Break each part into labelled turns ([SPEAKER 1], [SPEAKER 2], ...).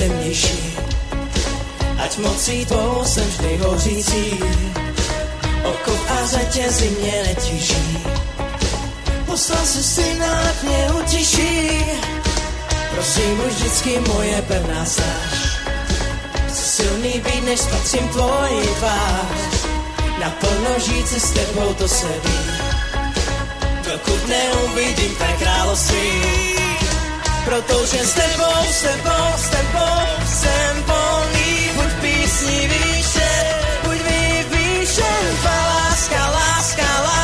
[SPEAKER 1] nejtemnější. Ať mocí tvou jsem vždy hořící, oko a řetězy mě netíží. Poslal si syna, ať mě utiší, prosím už vždycky moje pevná stáž. Chci silný být, než spatřím tvoji tvář, naplno žít se s tebou, to se ví. Dokud neuvidím tvé království, protože s tebou, s tebou, s tebou jsem volný, buď písní výše, buď mi výše, tvá láska, láska, láska.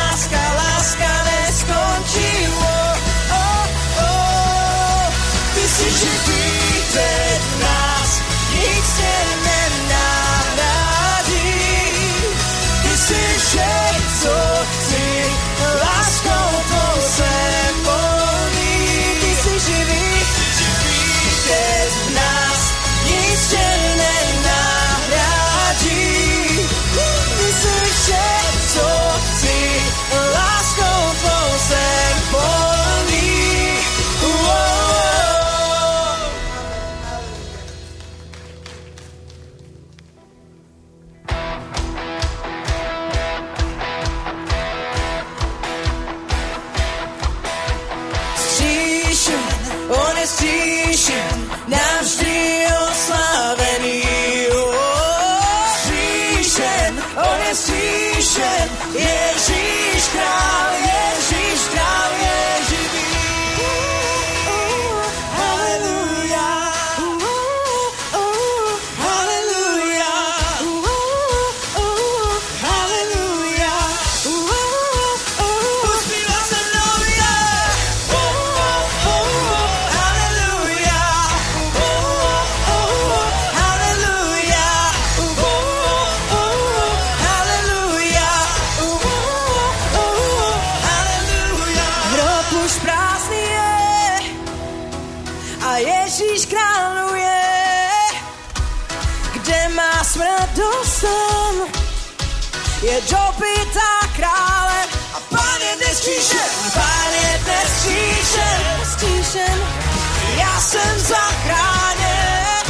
[SPEAKER 1] jsem zachráněn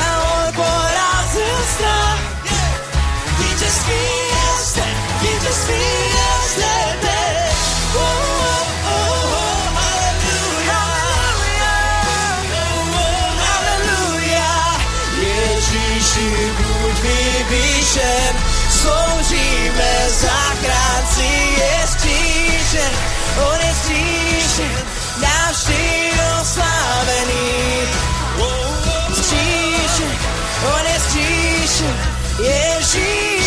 [SPEAKER 1] a on porazil strach. Vítězství je zde, vítězství je zde teď. Oh, oh, oh, oh, haleluja, oh, oh, haleluja. Ježíši, buď vyvýšen, sloužíme zachránci, je stíšen, on je stíšen, navštíšen. Honestiche e.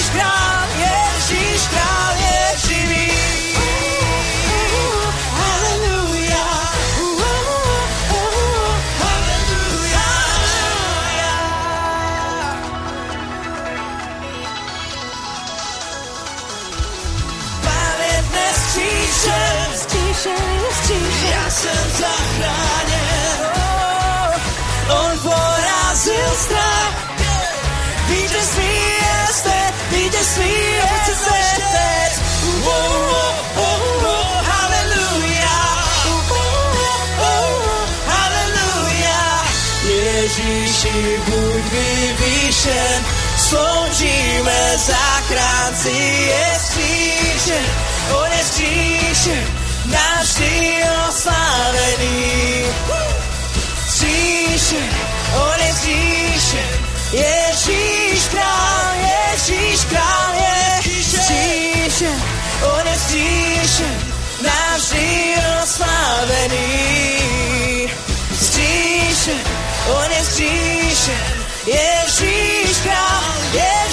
[SPEAKER 1] buď vyvýšen, sloužíme záchránci, je skříšen, on je skříšen, ty oslavený. Skříšen, on je skříšen, Ježíš král, Ježíš král, je skříšen, on je skříšen,
[SPEAKER 2] ty oslavený. und es riechen, es riecht es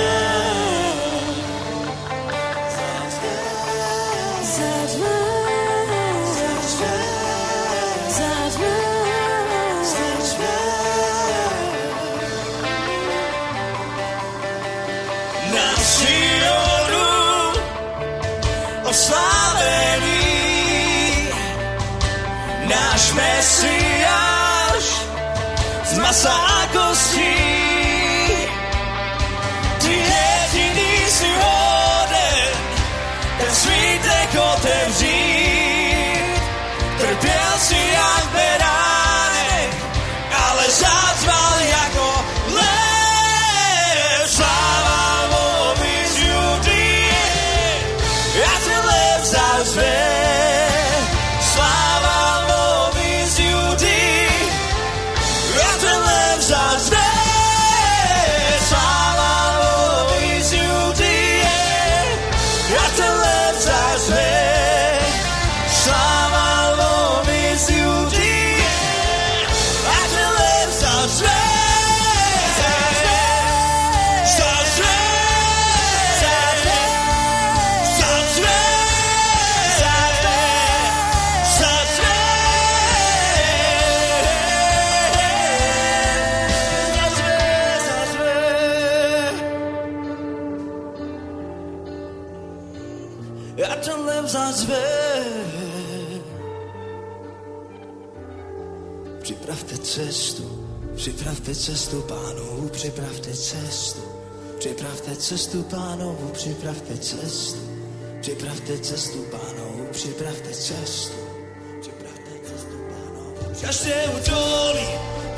[SPEAKER 2] Připravte cestu pánovu, připravte cestu. Připravte cestu pánovu, připravte cestu. Připravte cestu pánovu, připravte cestu. Připravte cestu pánovu. Každé údolí,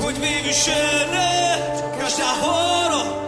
[SPEAKER 2] buď mi vyšené, každá horo,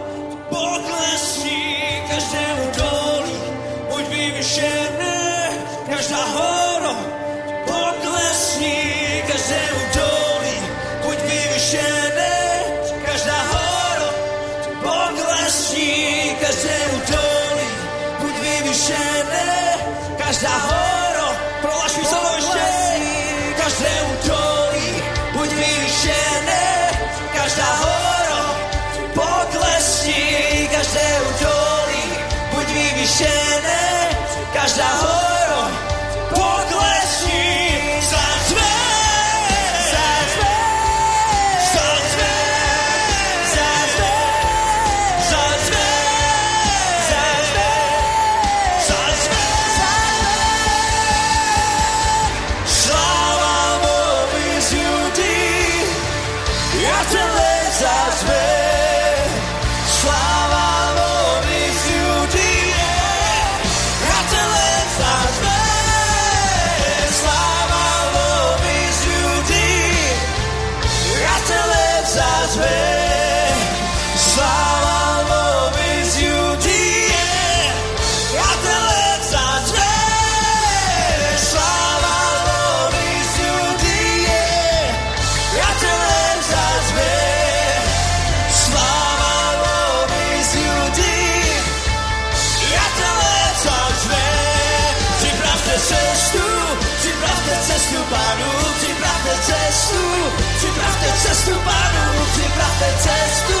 [SPEAKER 1] cestu pánu, připravte cestu,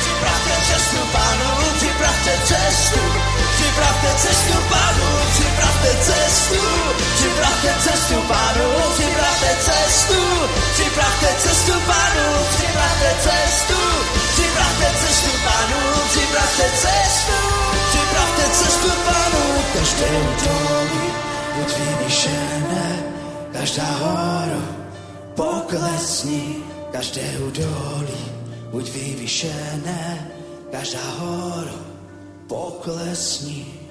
[SPEAKER 1] připravte cestu pánu, připravte cestu, připravte cestu pánu, připravte cestu, připravte cestu pánu, připravte cestu, připravte cestu pánu, připravte cestu, připravte cestu pánu, připravte cestu, připravte cestu pánu, každé údolí buď vyvýšené, každá hora poklesni, každé údolí buď vyvýšené, každá hora poklesni.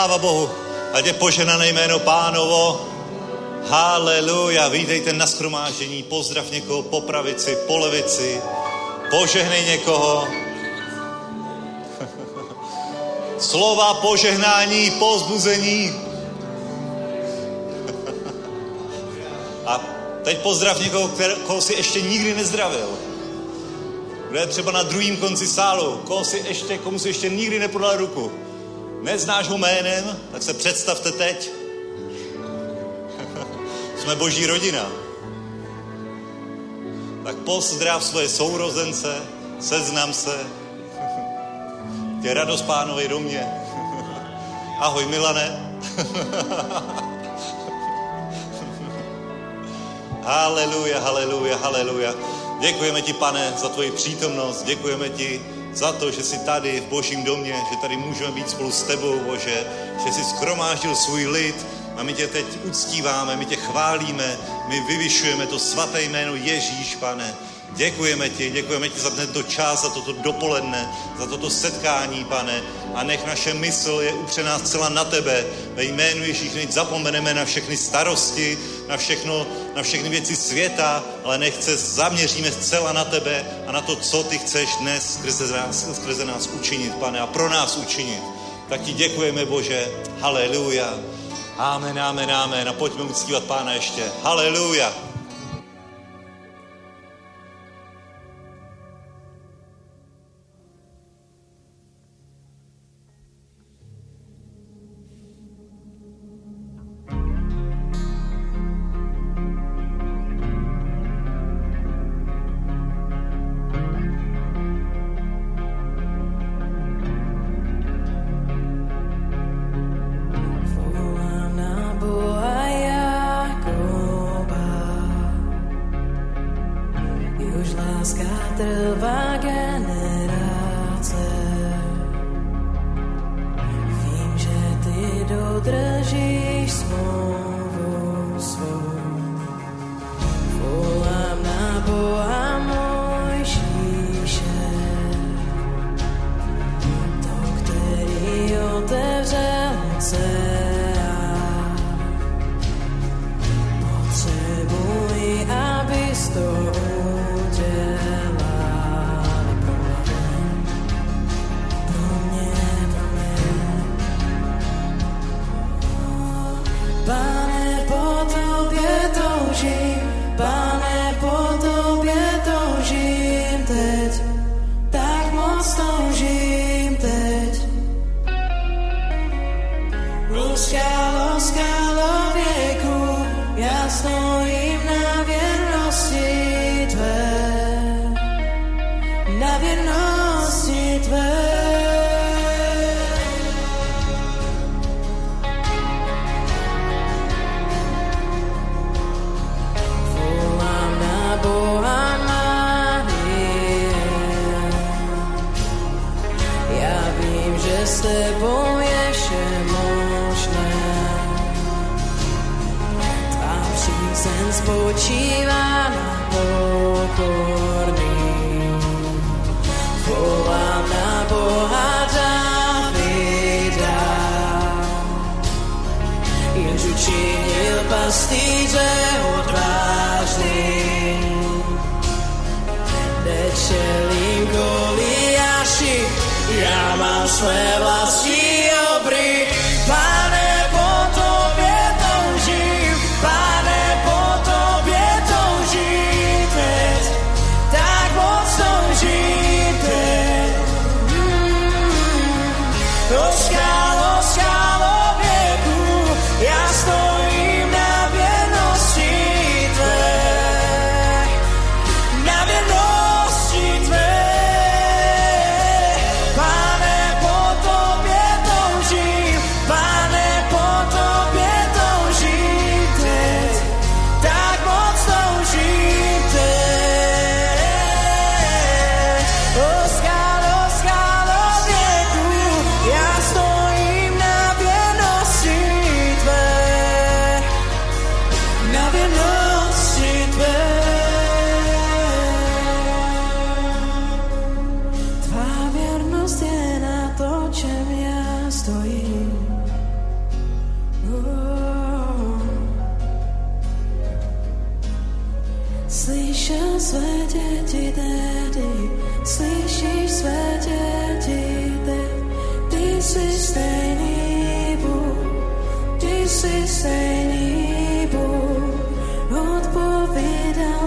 [SPEAKER 1] Sláva Bohu. Ať je poženané jméno pánovo. Haleluja. Vítejte na schromáždění. Pozdrav někoho po pravici, po levici. Požehnej někoho. Slova požehnání, pozbuzení. A teď pozdrav někoho, koho si ještě nikdy nezdravil. Kdo je třeba na druhém konci sálu, koho si ještě, komu si ještě nikdy nepodal ruku. Neznáš ho jménem, tak se představte teď. Jsme boží rodina. Tak pozdrav svoje sourozence, seznam se. Tě radost pánovi do mě. Ahoj Milane. haleluja, haleluja, haleluja. Děkujeme ti, pane, za tvoji přítomnost. Děkujeme ti za to, že jsi tady v božím domě, že tady můžeme být spolu s tebou, Bože, že jsi skromáždil svůj lid a my tě teď uctíváme, my tě chválíme, my vyvyšujeme to svaté jméno Ježíš, pane. Děkujeme ti, děkujeme ti za tento čas, za toto dopoledne, za toto setkání, pane. A nech naše mysl je upřená zcela na tebe. Ve jménu Ježíš nech zapomeneme na všechny starosti, na, všechno, na všechny věci světa, ale nech se zaměříme zcela na tebe a na to, co ty chceš dnes skrze nás, skrze nás učinit, pane, a pro nás učinit. Tak ti děkujeme, Bože. Haleluja. Amen, amen, amen. A pojďme uctívat Pána ještě. Haleluja.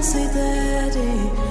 [SPEAKER 1] Odpovídal si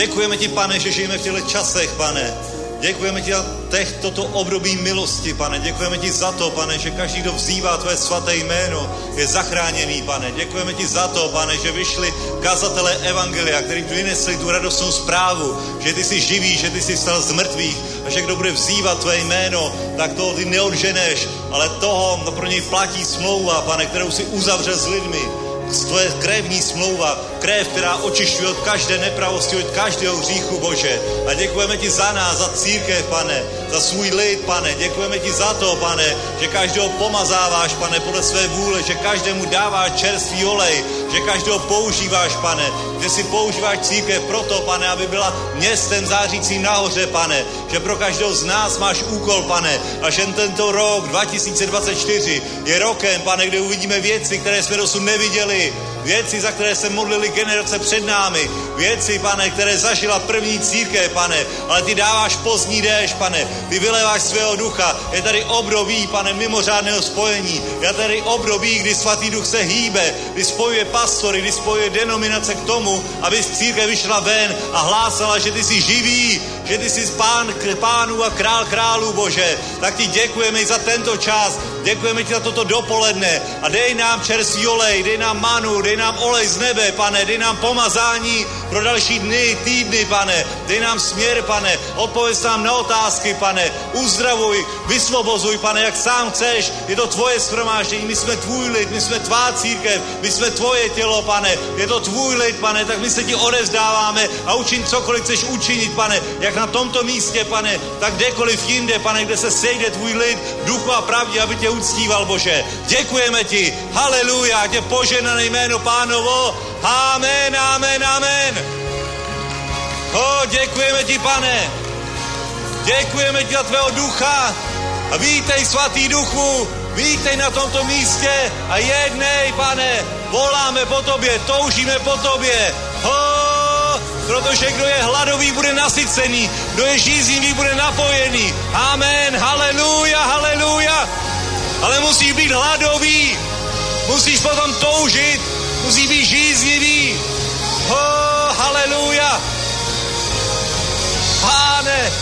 [SPEAKER 3] Děkujeme ti, pane, že žijeme v těchto časech, pane. Děkujeme ti za toto období milosti, pane. Děkujeme ti za to, pane, že každý, kdo vzývá tvoje svaté jméno, je zachráněný, pane. Děkujeme ti za to, pane, že vyšli kazatelé Evangelia, kteří vynesli tu radostnou zprávu, že ty jsi živý, že ty jsi stal z mrtvých a že kdo bude vzývat tvé jméno, tak toho ty neodženeš, ale toho pro něj platí smlouva, pane, kterou si uzavřel s lidmi tvoje krevní smlouva, krev, která očišťuje od každé nepravosti, od každého hříchu, Bože. A děkujeme ti za nás, za církev, pane, za svůj lid, pane. Děkujeme ti za to, pane, že každého pomazáváš, pane, podle své vůle, že každému dáváš čerstvý olej, že každého používáš, pane, že si používáš církev proto, pane, aby byla městem zářícím nahoře, pane, že pro každého z nás máš úkol, pane, a že tento rok 2024 je rokem, pane, kde uvidíme věci, které jsme dosud neviděli, věci, za které se modlili generace před námi, věci, pane, které zažila první církev, pane, ale ty dáváš pozdní déšť, pane, ty vyleváš svého ducha, je tady období, pane, mimořádného spojení, je tady období, kdy svatý duch se hýbe, kdy spojuje pastory, kdy spojuje denominace k tomu, aby z církev vyšla ven a hlásala, že ty jsi živý, že ty jsi pán pánů a král králů, Bože. Tak ti děkujeme i za tento čas, děkujeme ti za toto dopoledne a dej nám čerstvý olej, dej nám manu, dej nám olej z nebe, pane, dej nám pomazání pro další dny, týdny, pane, dej nám směr, pane, odpověz nám na otázky, pane, uzdravuj, vysvobozuj, pane, jak sám chceš, je to tvoje schromáždění, my jsme tvůj lid, my jsme tvá církev, my jsme tvoje tělo, pane, je to tvůj lid, pane, tak my se ti odevzdáváme a učin cokoliv chceš učinit, pane, jak na tomto místě, pane, tak kdekoliv jinde, pane, kde se sejde tvůj lid duchu a pravdě, aby tě uctíval, Bože. Děkujeme ti. Haleluja, tě poženané jméno pánovo. Amen, amen, amen. O, děkujeme ti, pane. Děkujeme ti za tvého ducha. A vítej, svatý duchu, vítej na tomto místě a jednej, pane, voláme po tobě, toužíme po tobě. Ho, protože kdo je hladový, bude nasycený, kdo je žízivý, bude napojený. Amen, haleluja, haleluja. Ale musí být hladový, musíš potom toužit, musí být žíznivý. Ho, haleluja. Pane,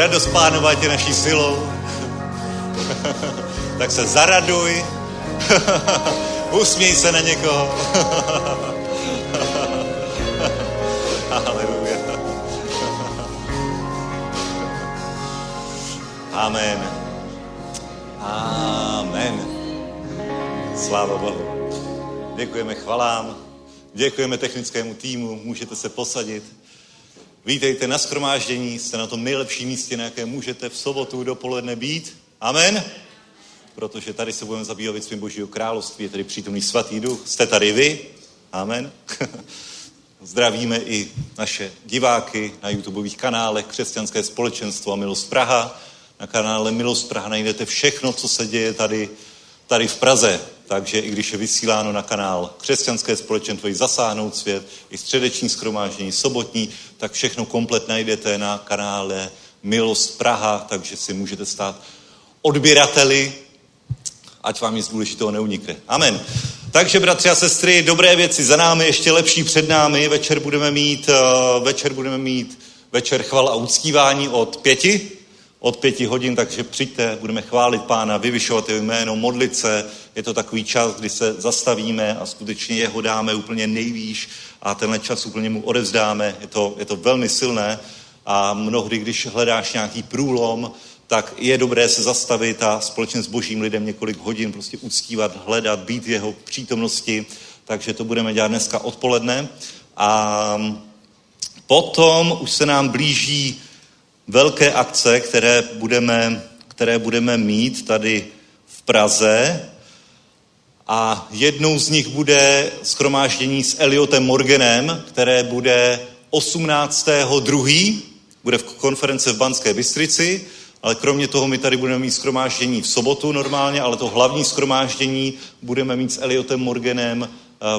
[SPEAKER 3] Radost pánova je naší silou. tak se zaraduj. Usměj se na někoho. Haleluja. Amen. Amen. Sláva Bohu. Děkujeme chvalám, děkujeme technickému týmu, můžete se posadit. Vítejte na schromáždění, jste na tom nejlepším místě, na jaké můžete v sobotu dopoledne být. Amen. Protože tady se budeme zabývat svým Božího království, je tady přítomný svatý duch. Jste tady vy. Amen. Zdravíme i naše diváky na YouTubeových kanálech Křesťanské společenstvo a Milost Praha. Na kanále Milost Praha najdete všechno, co se děje tady, tady v Praze. Takže i když je vysíláno na kanál Křesťanské společenstvo i Zasáhnout svět, i středeční schromáždění, sobotní, tak všechno komplet najdete na kanále Milost Praha, takže si můžete stát odběrateli, ať vám nic důležitého neunikne. Amen. Takže, bratři a sestry, dobré věci za námi, ještě lepší před námi. Večer budeme mít, uh, večer budeme mít večer chval a uctívání od pěti, od pěti hodin, takže přijďte, budeme chválit Pána, vyvyšovat jeho jméno, modlit se. Je to takový čas, kdy se zastavíme a skutečně jeho dáme úplně nejvýš a tenhle čas úplně mu odevzdáme. Je to, je to velmi silné a mnohdy, když hledáš nějaký průlom, tak je dobré se zastavit a společně s božím lidem několik hodin prostě uctívat, hledat, být v jeho přítomnosti. Takže to budeme dělat dneska odpoledne. A potom už se nám blíží velké akce, které budeme, které budeme mít tady v Praze. A jednou z nich bude schromáždění s Eliotem Morganem, které bude 18.2. Bude v konference v Banské Bystrici, ale kromě toho my tady budeme mít schromáždění v sobotu normálně, ale to hlavní schromáždění budeme mít s Eliotem Morganem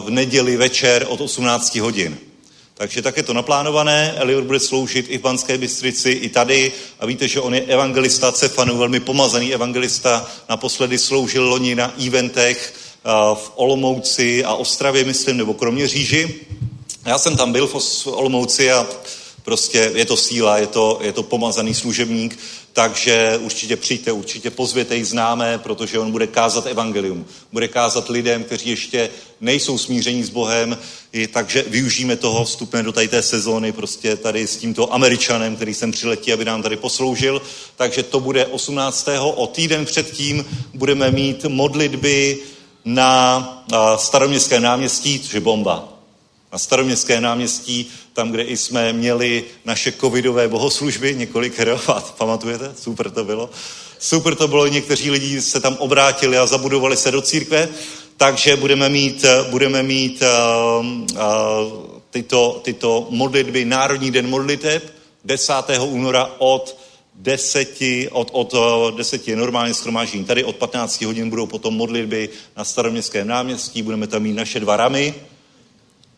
[SPEAKER 3] v neděli večer od 18 hodin. Takže tak je to naplánované. Eliot bude sloužit i v Banské Bystrici, i tady. A víte, že on je evangelista Cefanu, velmi pomazaný evangelista. Naposledy sloužil loni na eventech v Olomouci a Ostravě, myslím, nebo Kroměříži. Já jsem tam byl v Olomouci a prostě je to síla, je to, je to pomazaný služebník, takže určitě přijďte, určitě pozvěte jich známé, protože on bude kázat evangelium. Bude kázat lidem, kteří ještě nejsou smíření s Bohem, i, takže využijeme toho, vstupné do tady té sezóny, prostě tady s tímto američanem, který sem přiletí, aby nám tady posloužil. Takže to bude 18. O týden předtím budeme mít modlitby na staroměstském náměstí, což je bomba. Na staroměstské náměstí, tam, kde i jsme měli naše covidové bohoslužby několik hrovat, pamatujete? Super to bylo. Super to bylo, někteří lidi se tam obrátili a zabudovali se do církve, takže budeme mít, budeme mít uh, uh, tyto, tyto modlitby, Národní den modliteb 10. února od deseti, od, od deseti normálně schromáždění. Tady od 15 hodin budou potom modlitby na staroměstském náměstí, budeme tam mít naše dva ramy,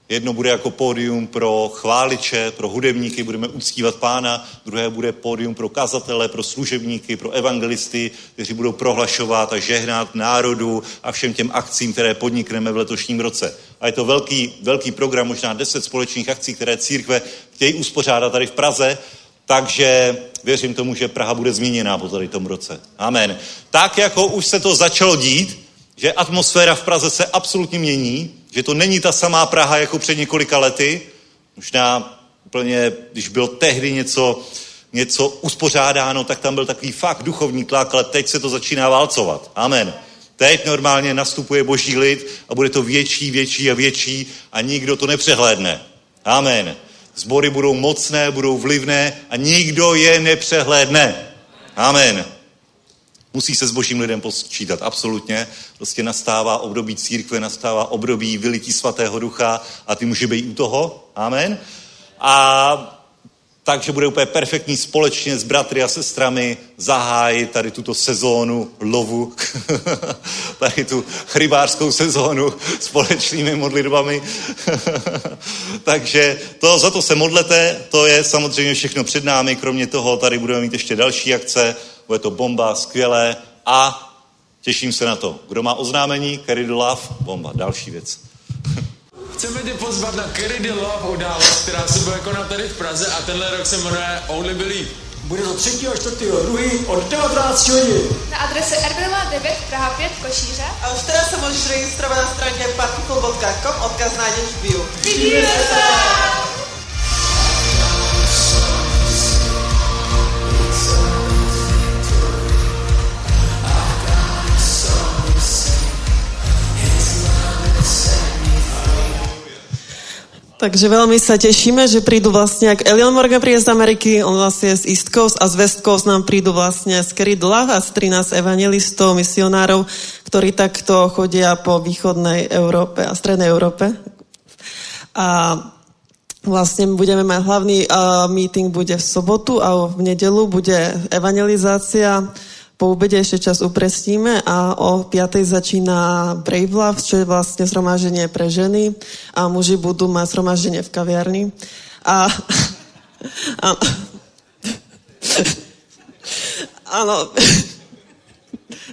[SPEAKER 3] Jedno bude jako pódium pro chváliče, pro hudebníky, budeme uctívat pána, druhé bude pódium pro kazatele, pro služebníky, pro evangelisty, kteří budou prohlašovat a žehnat národu a všem těm akcím, které podnikneme v letošním roce. A je to velký, velký program, možná deset společných akcí, které církve chtějí uspořádat tady v Praze, takže věřím tomu, že Praha bude změněná po tady tom roce. Amen. Tak, jako už se to začalo dít, že atmosféra v Praze se absolutně mění, že to není ta samá Praha jako před několika lety. Možná úplně, když bylo tehdy něco, něco uspořádáno, tak tam byl takový fakt duchovní tlak, ale teď se to začíná válcovat. Amen. Teď normálně nastupuje boží lid a bude to větší, větší a větší a nikdo to nepřehlédne. Amen. Zbory budou mocné, budou vlivné a nikdo je nepřehlédne. Amen. Musí se s božím lidem počítat, absolutně. Prostě nastává období církve, nastává období vylití svatého ducha a ty může být u toho. Amen. A takže bude úplně perfektní společně s bratry a sestrami zahájit tady tuto sezónu lovu, tady tu chrybářskou sezónu společnými modlitbami. takže to, za to se modlete, to je samozřejmě všechno před námi, kromě toho tady budeme mít ještě další akce, bude to bomba, skvělé a těším se na to. Kdo má oznámení, Carry the Love, bomba, další věc.
[SPEAKER 4] Chceme tě pozvat na Carry the Love událost, která se bude konat tady v Praze a tenhle rok se jmenuje Only Believe.
[SPEAKER 5] Bude to 3. a 4. 2. od 19 hodin.
[SPEAKER 6] Na adrese Erbelová 9, Praha 5, Košíře.
[SPEAKER 7] A už teraz se můžeš registrovat na stránce partyful.com, odkaz najdeš v bio.
[SPEAKER 6] Vidíme se!
[SPEAKER 8] Takže veľmi sa tešíme, že prídu vlastne, ak Elion Morgan príde z Ameriky, on vlastne je z East Coast a z West Coast nám prídu vlastne z Kerry Dlah a z 13 evangelistov, misionárov, ktorí takto chodia po východnej Európe a strednej Európe. A vlastne budeme mať hlavný uh, meeting bude v sobotu a v nedelu bude evangelizácia po obede ešte čas upresníme a o 5. začína Brave Love, čo je vlastne zhromaždenie pre ženy a muži budú mať zhromaždenie v kaviarni. A, a Áno.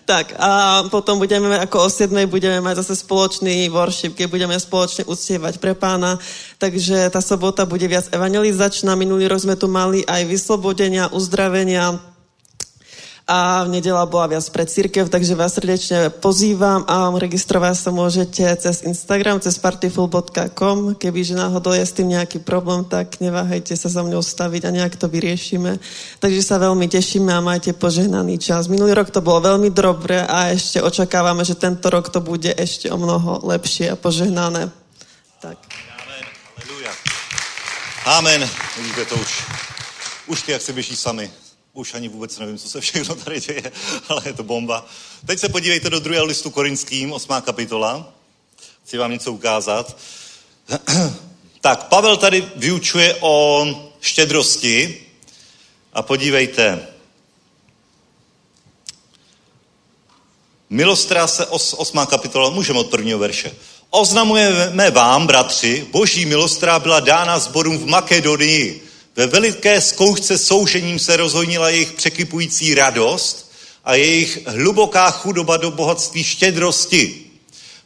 [SPEAKER 8] tak a potom budeme, ako o 7. budeme mať zase spoločný worship, kde budeme spoločne uctievať pre pána. Takže tá sobota bude viac evangelizačná. Minulý rok sme tu mali aj vyslobodenia, uzdravenia, a nedela bola viac pre církev, takže vás srdečne pozývam a registrovať sa môžete cez Instagram, cez partyful.com. Kebyže náhodou je s tým nejaký problém, tak neváhajte sa za mňou staviť a nejak to vyriešime. Takže sa veľmi tešíme a majte požehnaný čas. Minulý rok to bolo veľmi dobré a ešte očakávame, že tento rok to bude ešte o mnoho lepšie a požehnané. Tak.
[SPEAKER 3] Amen. Amen. Vidíte to už. Už ty, jak se běží sami už ani vůbec nevím, co se všechno tady děje, ale je to bomba. Teď se podívejte do druhého listu korinským, osmá kapitola. Chci vám něco ukázat. tak, Pavel tady vyučuje o štědrosti a podívejte. Milostra se os, osmá kapitola, můžeme od prvního verše. Oznamujeme vám, bratři, boží milostra byla dána zborům v Makedonii ve veliké zkoušce soužením se rozhojnila jejich překypující radost a jejich hluboká chudoba do bohatství štědrosti.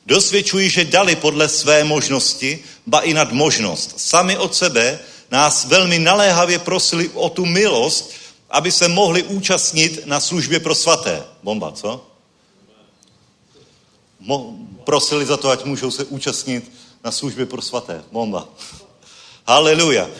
[SPEAKER 3] Dosvědčují, že dali podle své možnosti, ba i nad možnost. Sami od sebe nás velmi naléhavě prosili o tu milost, aby se mohli účastnit na službě pro svaté. Bomba, co? Mo- prosili za to, ať můžou se účastnit na službě pro svaté. Bomba. Haleluja.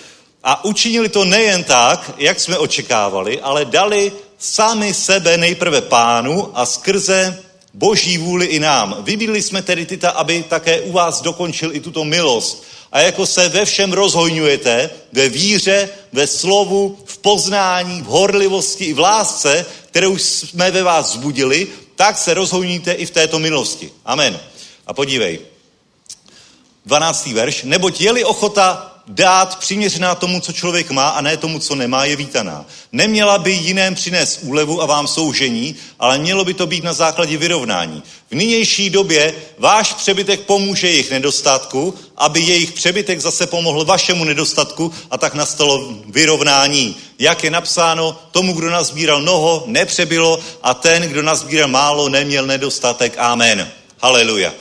[SPEAKER 3] A učinili to nejen tak, jak jsme očekávali, ale dali sami sebe nejprve pánu a skrze boží vůli i nám. Vybídli jsme tedy Tita, aby také u vás dokončil i tuto milost. A jako se ve všem rozhojňujete, ve víře, ve slovu, v poznání, v horlivosti i v lásce, kterou jsme ve vás zbudili, tak se rozhojníte i v této milosti. Amen. A podívej, 12. verš. Neboť je-li ochota dát přiměřená tomu, co člověk má a ne tomu, co nemá, je vítaná. Neměla by jiném přinést úlevu a vám soužení, ale mělo by to být na základě vyrovnání. V nynější době váš přebytek pomůže jejich nedostatku, aby jejich přebytek zase pomohl vašemu nedostatku a tak nastalo vyrovnání. Jak je napsáno, tomu, kdo nazbíral mnoho, nepřebylo a ten, kdo nazbíral málo, neměl nedostatek. Amen. Haleluja.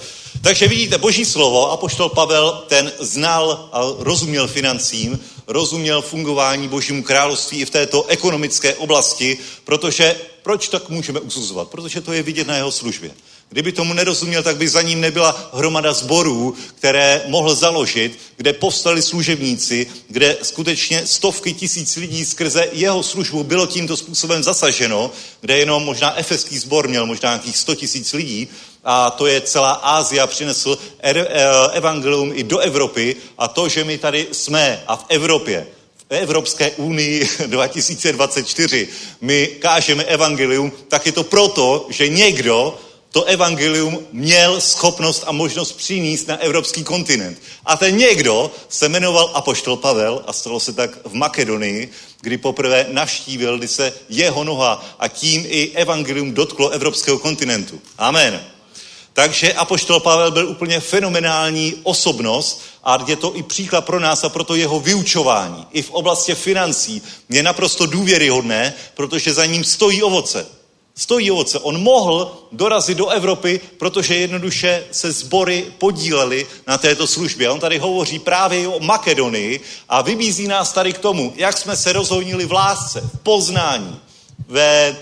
[SPEAKER 3] Takže vidíte, boží slovo, apoštol Pavel ten znal a rozuměl financím, rozuměl fungování božímu království i v této ekonomické oblasti, protože proč tak můžeme usuzovat? Protože to je vidět na jeho službě. Kdyby tomu nerozuměl, tak by za ním nebyla hromada zborů, které mohl založit, kde povstali služebníci, kde skutečně stovky tisíc lidí skrze jeho službu bylo tímto způsobem zasaženo, kde jenom možná efeský sbor měl možná nějakých 100 tisíc lidí, a to je celá Ásia, přinesl er, evangelium i do Evropy. A to, že my tady jsme a v Evropě, v Evropské unii 2024 my kážeme evangelium, tak je to proto, že někdo to evangelium měl schopnost a možnost přinést na evropský kontinent. A ten někdo se jmenoval Apoštol Pavel a stalo se tak v Makedonii, kdy poprvé navštívil, kdy se jeho noha a tím i evangelium dotklo evropského kontinentu. Amen. Takže Apoštol Pavel byl úplně fenomenální osobnost a je to i příklad pro nás a proto jeho vyučování i v oblasti financí je naprosto důvěryhodné, protože za ním stojí ovoce. Stojí ovoce. On mohl dorazit do Evropy, protože jednoduše se sbory podíleli na této službě. On tady hovoří právě o Makedonii a vybízí nás tady k tomu, jak jsme se rozhodnili v lásce, v poznání, ve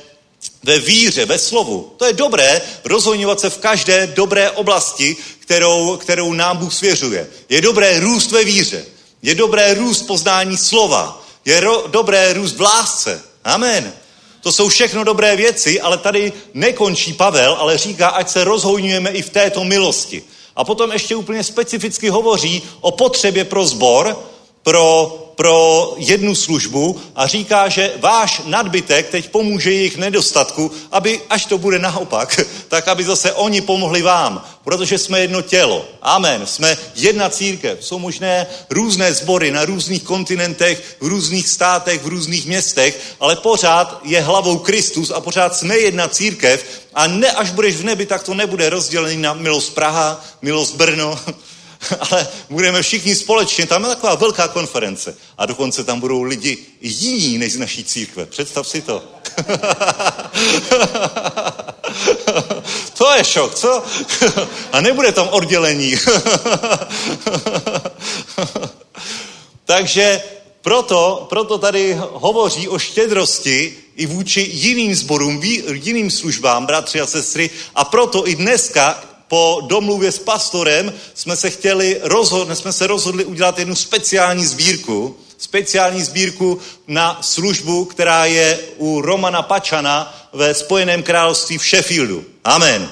[SPEAKER 3] ve víře, ve slovu. To je dobré rozhodňovat se v každé dobré oblasti, kterou, kterou nám Bůh svěřuje. Je dobré růst ve víře. Je dobré růst poznání slova. Je ro, dobré růst v lásce. Amen. To jsou všechno dobré věci, ale tady nekončí Pavel, ale říká, ať se rozhojňujeme i v této milosti. A potom ještě úplně specificky hovoří o potřebě pro zbor, pro pro jednu službu a říká, že váš nadbytek teď pomůže jejich nedostatku, aby až to bude naopak, tak aby zase oni pomohli vám, protože jsme jedno tělo. Amen. Jsme jedna církev. Jsou možné různé sbory na různých kontinentech, v různých státech, v různých městech, ale pořád je hlavou Kristus a pořád jsme jedna církev a ne až budeš v nebi, tak to nebude rozdělený na milost Praha, milost Brno, ale budeme všichni společně, tam je taková velká konference a dokonce tam budou lidi jiní než z naší církve. Představ si to. to je šok, co? a nebude tam oddělení. Takže proto, proto tady hovoří o štědrosti i vůči jiným sborům, jiným službám, bratři a sestry, a proto i dneska po domluvě s pastorem jsme se chtěli rozhodli, jsme se rozhodli udělat jednu speciální sbírku, speciální sbírku na službu, která je u Romana Pačana ve Spojeném království v Sheffieldu. Amen.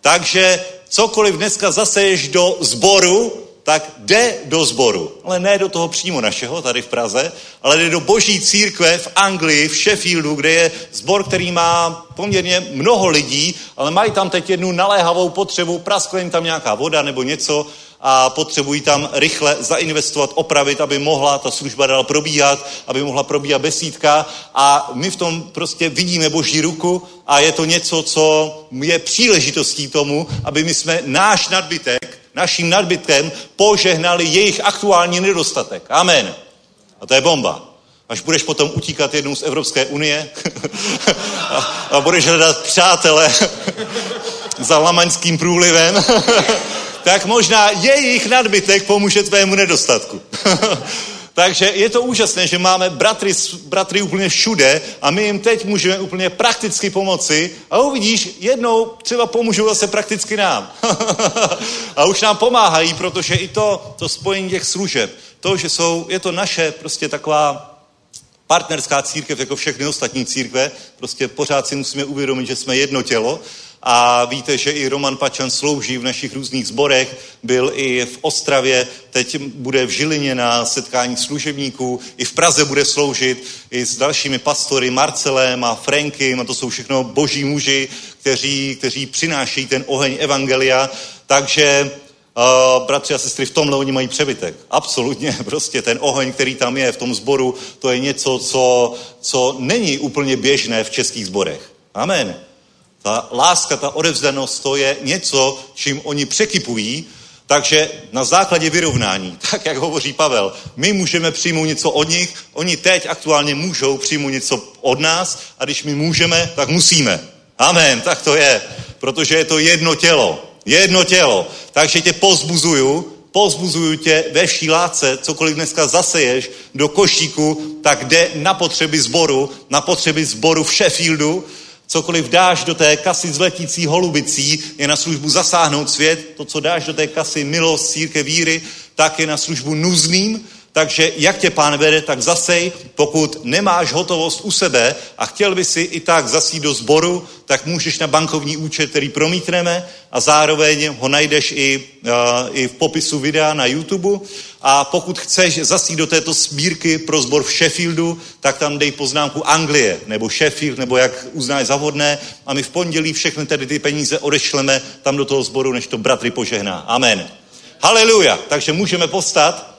[SPEAKER 3] Takže cokoliv dneska zaseješ do sboru, tak jde do sboru. Ale ne do toho přímo našeho, tady v Praze, ale jde do boží církve v Anglii, v Sheffieldu, kde je sbor, který má poměrně mnoho lidí, ale mají tam teď jednu naléhavou potřebu, praskla jim tam nějaká voda nebo něco a potřebují tam rychle zainvestovat, opravit, aby mohla ta služba dál probíhat, aby mohla probíhat besídka a my v tom prostě vidíme boží ruku a je to něco, co je příležitostí tomu, aby my jsme náš nadbytek naším nadbytkem požehnali jejich aktuální nedostatek. Amen. A to je bomba. Až budeš potom utíkat jednou z Evropské unie a, a budeš hledat přátele za lamaňským průlivem, tak možná jejich nadbytek pomůže tvému nedostatku. Takže je to úžasné, že máme bratry, bratry úplně všude a my jim teď můžeme úplně prakticky pomoci. A uvidíš, jednou třeba pomůžou zase prakticky nám. a už nám pomáhají, protože i to, to spojení těch služeb, to, že jsou, je to naše prostě taková partnerská církev, jako všechny ostatní církve, prostě pořád si musíme uvědomit, že jsme jedno tělo a víte, že i Roman Pačan slouží v našich různých zborech, byl i v Ostravě, teď bude v Žilině na setkání služebníků, i v Praze bude sloužit, i s dalšími pastory, Marcelem a Frankem, a to jsou všechno boží muži, kteří, kteří přináší ten oheň Evangelia, takže Uh, bratři a sestry, v tomhle oni mají přebytek. Absolutně, prostě ten oheň, který tam je v tom zboru, to je něco, co, co není úplně běžné v českých zborech. Amen. Ta láska, ta odevzdanost, to je něco, čím oni překypují, takže na základě vyrovnání, tak jak hovoří Pavel, my můžeme přijmout něco od nich, oni teď aktuálně můžou přijmout něco od nás a když my můžeme, tak musíme. Amen, tak to je, protože je to jedno tělo. Jedno tělo. Takže tě pozbuzuju, pozbuzuju tě ve vší láce, cokoliv dneska zaseješ do košíku, tak jde na potřeby sboru, na potřeby sboru v Sheffieldu, Cokoliv dáš do té kasy s letící holubicí, je na službu zasáhnout svět. To, co dáš do té kasy milost, círke víry, tak je na službu nuzným. Takže jak tě pán vede, tak zasej. Pokud nemáš hotovost u sebe a chtěl by si i tak zasít do sboru, tak můžeš na bankovní účet, který promítneme a zároveň ho najdeš i, uh, i v popisu videa na YouTube. A pokud chceš zasít do této sbírky pro sbor v Sheffieldu, tak tam dej poznámku Anglie, nebo Sheffield, nebo jak uznáš za. A my v pondělí všechny tedy ty peníze odešleme tam do toho sboru, než to bratry požehná. Amen. Haleluja. Takže můžeme postat.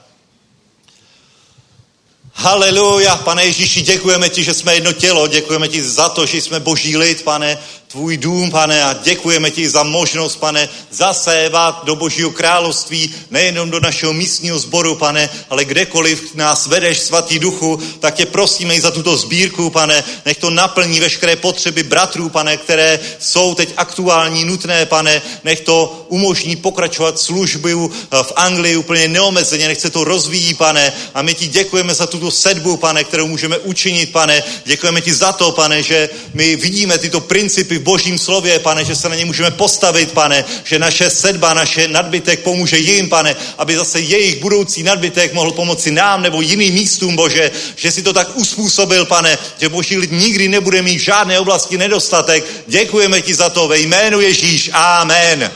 [SPEAKER 3] Haleluja, pane Ježíši, děkujeme ti, že jsme jedno tělo, děkujeme ti za to, že jsme boží lid, pane, tvůj dům, pane, a děkujeme ti za možnost, pane, zasévat do Božího království, nejenom do našeho místního sboru, pane, ale kdekoliv nás vedeš, svatý duchu, tak tě prosíme i za tuto sbírku, pane, nech to naplní veškeré potřeby bratrů, pane, které jsou teď aktuální, nutné, pane, nech to umožní pokračovat službu v Anglii úplně neomezeně, nech se to rozvíjí, pane, a my ti děkujeme za tuto sedbu, pane, kterou můžeme učinit, pane, děkujeme ti za to, pane, že my vidíme tyto principy v božím slově, pane, že se na ně můžeme postavit, pane, že naše sedba, naše nadbytek pomůže jim, pane, aby zase jejich budoucí nadbytek mohl pomoci nám nebo jiným místům, Bože, že si to tak uspůsobil, pane, že boží lid nikdy nebude mít v žádné oblasti nedostatek. Děkujeme ti za to ve jménu Ježíš. Amen.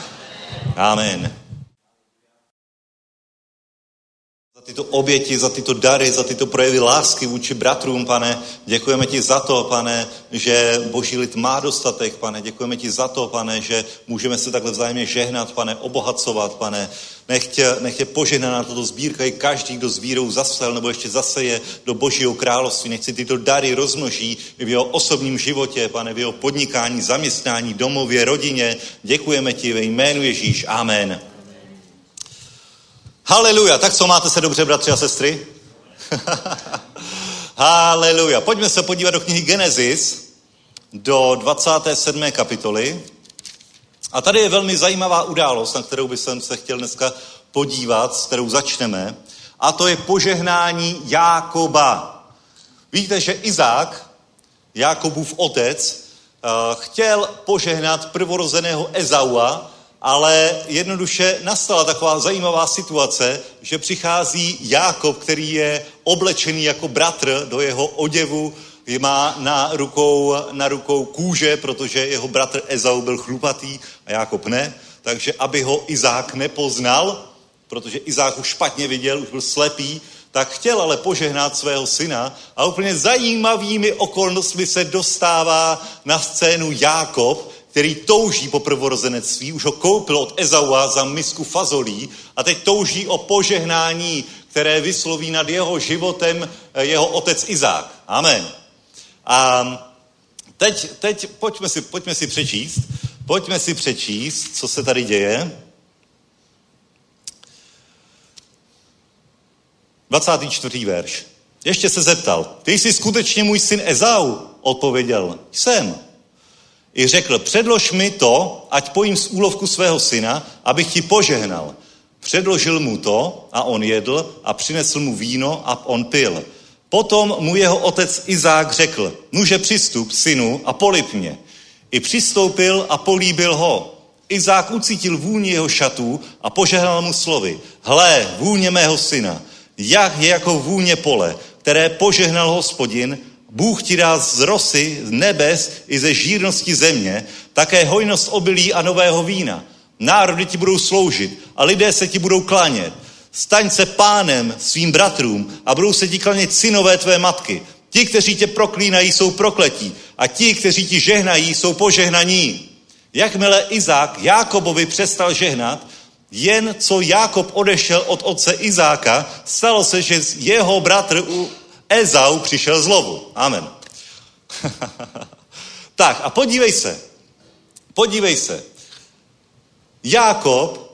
[SPEAKER 3] Amen. Tyto oběti, za tyto dary, za tyto projevy lásky vůči bratrům, pane. Děkujeme ti za to, pane, že boží lid má dostatek, pane. Děkujeme ti za to, pane, že můžeme se takhle vzájemně žehnat, pane, obohacovat, pane. Nech tě, nech tě požehná na toto sbírka i každý, kdo s vírou zasel nebo ještě zaseje do božího království. Nech si tyto dary rozmnoží v jeho osobním životě, pane, v jeho podnikání, zaměstnání, domově, rodině. Děkujeme ti ve jménu Ježíš. Amen. Haleluja. Tak co, máte se dobře, bratři a sestry? Haleluja. Pojďme se podívat do knihy Genesis, do 27. kapitoly. A tady je velmi zajímavá událost, na kterou bych se chtěl dneska podívat, s kterou začneme. A to je požehnání Jákoba. Víte, že Izák, Jákobův otec, eh, chtěl požehnat prvorozeného Ezaua, ale jednoduše nastala taková zajímavá situace, že přichází Jákob, který je oblečený jako bratr do jeho oděvu, má na rukou, na rukou kůže, protože jeho bratr Ezau byl chlupatý a Jákob ne, takže aby ho Izák nepoznal, protože Izák už špatně viděl, už byl slepý, tak chtěl ale požehnat svého syna a úplně zajímavými okolnostmi se dostává na scénu Jákob, který touží po prvorozenectví, už ho koupil od Ezaua za misku fazolí a teď touží o požehnání, které vysloví nad jeho životem eh, jeho otec Izák. Amen. A teď, teď pojďme, si, pojďme si přečíst, pojďme si přečíst, co se tady děje. 24. verš. Ještě se zeptal, ty jsi skutečně můj syn Ezau? Odpověděl, jsem. I řekl, předlož mi to, ať pojím z úlovku svého syna, abych ti požehnal. Předložil mu to a on jedl a přinesl mu víno a on pil. Potom mu jeho otec Izák řekl, nuže přistup, synu, a polip mě. I přistoupil a políbil ho. Izák ucítil vůni jeho šatů a požehnal mu slovy. Hle, vůně mého syna, jak je jako vůně pole, které požehnal hospodin, Bůh ti dá z rosy, z nebes i ze žírnosti země, také hojnost obilí a nového vína. Národy ti budou sloužit a lidé se ti budou klanět. Staň se pánem svým bratrům a budou se ti klanět synové tvé matky. Ti, kteří tě proklínají, jsou prokletí a ti, kteří ti žehnají, jsou požehnaní. Jakmile Izák Jákobovi přestal žehnat, jen co Jákob odešel od otce Izáka, stalo se, že jeho bratr Ezau přišel zlovu. Amen. tak a podívej se. Podívej se. Jákob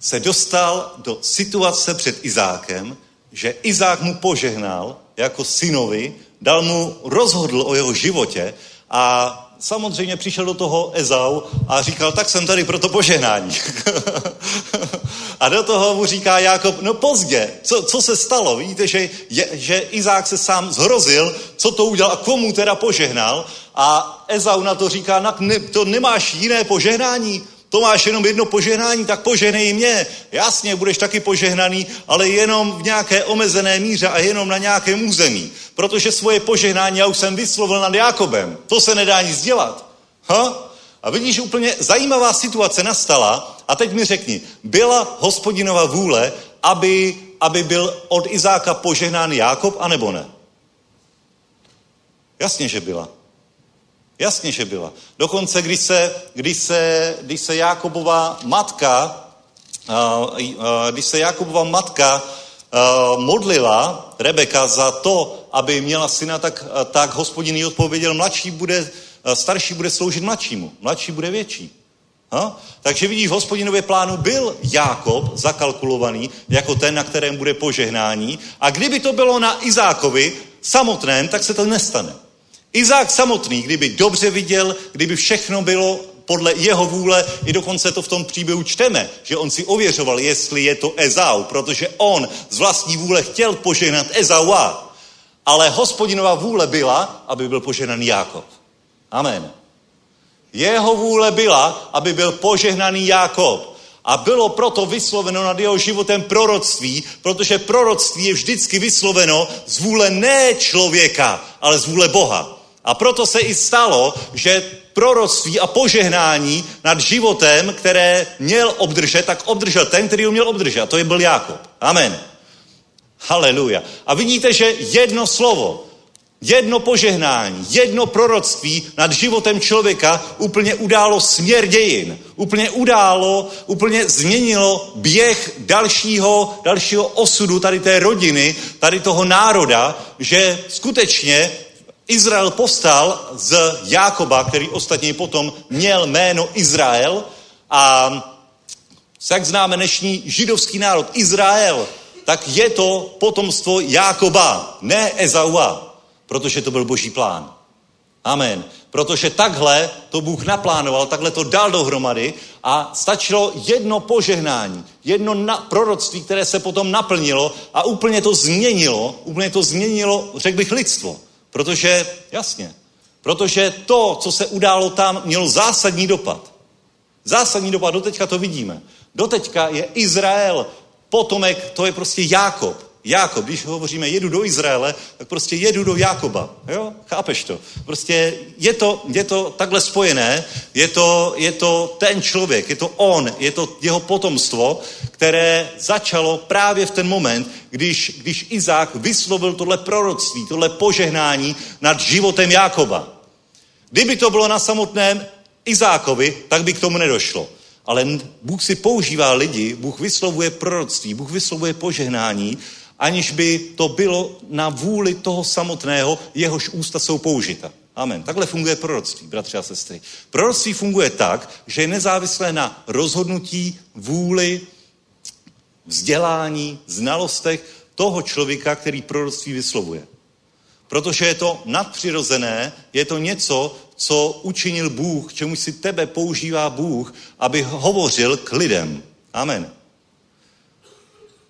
[SPEAKER 3] se dostal do situace před Izákem, že Izák mu požehnal jako synovi, dal mu, rozhodl o jeho životě a samozřejmě přišel do toho Ezau a říkal, tak jsem tady pro to požehnání. a do toho mu říká Jakob, no pozdě, co, co se stalo? Vidíte, že, je, že Izák se sám zhrozil, co to udělal a komu teda požehnal a Ezau na to říká, ne, to nemáš jiné požehnání, to máš jenom jedno požehnání, tak požehnej mě. Jasně, budeš taky požehnaný, ale jenom v nějaké omezené míře a jenom na nějakém území. Protože svoje požehnání já už jsem vyslovil nad Jakobem. To se nedá nic dělat. Ha? A vidíš, úplně zajímavá situace nastala a teď mi řekni, byla hospodinova vůle, aby, aby byl od Izáka požehnán Jákob, anebo ne? Jasně, že byla. Jasně, že byla. Dokonce, když se, když se, když se Jakobova matka, když se Jakobova matka modlila, Rebeka, za to, aby měla syna, tak, tak hospodin jí odpověděl, mladší bude, starší bude sloužit mladšímu, mladší bude větší. Ha? Takže vidíš, v hospodinově plánu byl Jákob zakalkulovaný jako ten, na kterém bude požehnání. A kdyby to bylo na Izákovi samotném, tak se to nestane. Izák samotný, kdyby dobře viděl, kdyby všechno bylo podle jeho vůle, i dokonce to v tom příběhu čteme, že on si ověřoval, jestli je to Ezau, protože on z vlastní vůle chtěl požehnat Ezaua. Ale hospodinová vůle byla, aby byl požehnaný Jákob. Amen. Jeho vůle byla, aby byl požehnaný Jákob. A bylo proto vysloveno nad jeho životem proroctví, protože proroctví je vždycky vysloveno z vůle ne člověka, ale z vůle Boha. A proto se i stalo, že proroctví a požehnání nad životem, které měl obdržet, tak obdržel ten, který ho měl obdržet. A to je byl Jákob. Amen. Haleluja. A vidíte, že jedno slovo, jedno požehnání, jedno proroctví nad životem člověka úplně událo směr dějin. Úplně událo, úplně změnilo běh dalšího, dalšího osudu tady té rodiny, tady toho národa, že skutečně Izrael povstal z Jákoba, který ostatně potom měl jméno Izrael a jak známe dnešní židovský národ Izrael, tak je to potomstvo Jákoba, ne Ezaua, protože to byl boží plán. Amen. Protože takhle to Bůh naplánoval, takhle to dal dohromady a stačilo jedno požehnání, jedno na, proroctví, které se potom naplnilo a úplně to změnilo, úplně to změnilo, řekl bych, lidstvo. Protože, jasně, protože to, co se událo tam, mělo zásadní dopad. Zásadní dopad, doteďka to vidíme. Doteďka je Izrael, potomek, to je prostě Jákob. Jákob, když hovoříme jedu do Izraele, tak prostě jedu do Jákoba. Jo? Chápeš to? Prostě je to, je to takhle spojené, je to, je to ten člověk, je to on, je to jeho potomstvo, které začalo právě v ten moment, když, když Izák vyslovil tohle proroctví, tohle požehnání nad životem Jákoba. Kdyby to bylo na samotném Izákovi, tak by k tomu nedošlo. Ale Bůh si používá lidi, Bůh vyslovuje proroctví, Bůh vyslovuje požehnání, aniž by to bylo na vůli toho samotného, jehož ústa jsou použita. Amen. Takhle funguje proroctví, bratři a sestry. Proroctví funguje tak, že je nezávislé na rozhodnutí, vůli, vzdělání, znalostech toho člověka, který proroctví vyslovuje. Protože je to nadpřirozené, je to něco, co učinil Bůh, čemu si tebe používá Bůh, aby hovořil k lidem. Amen.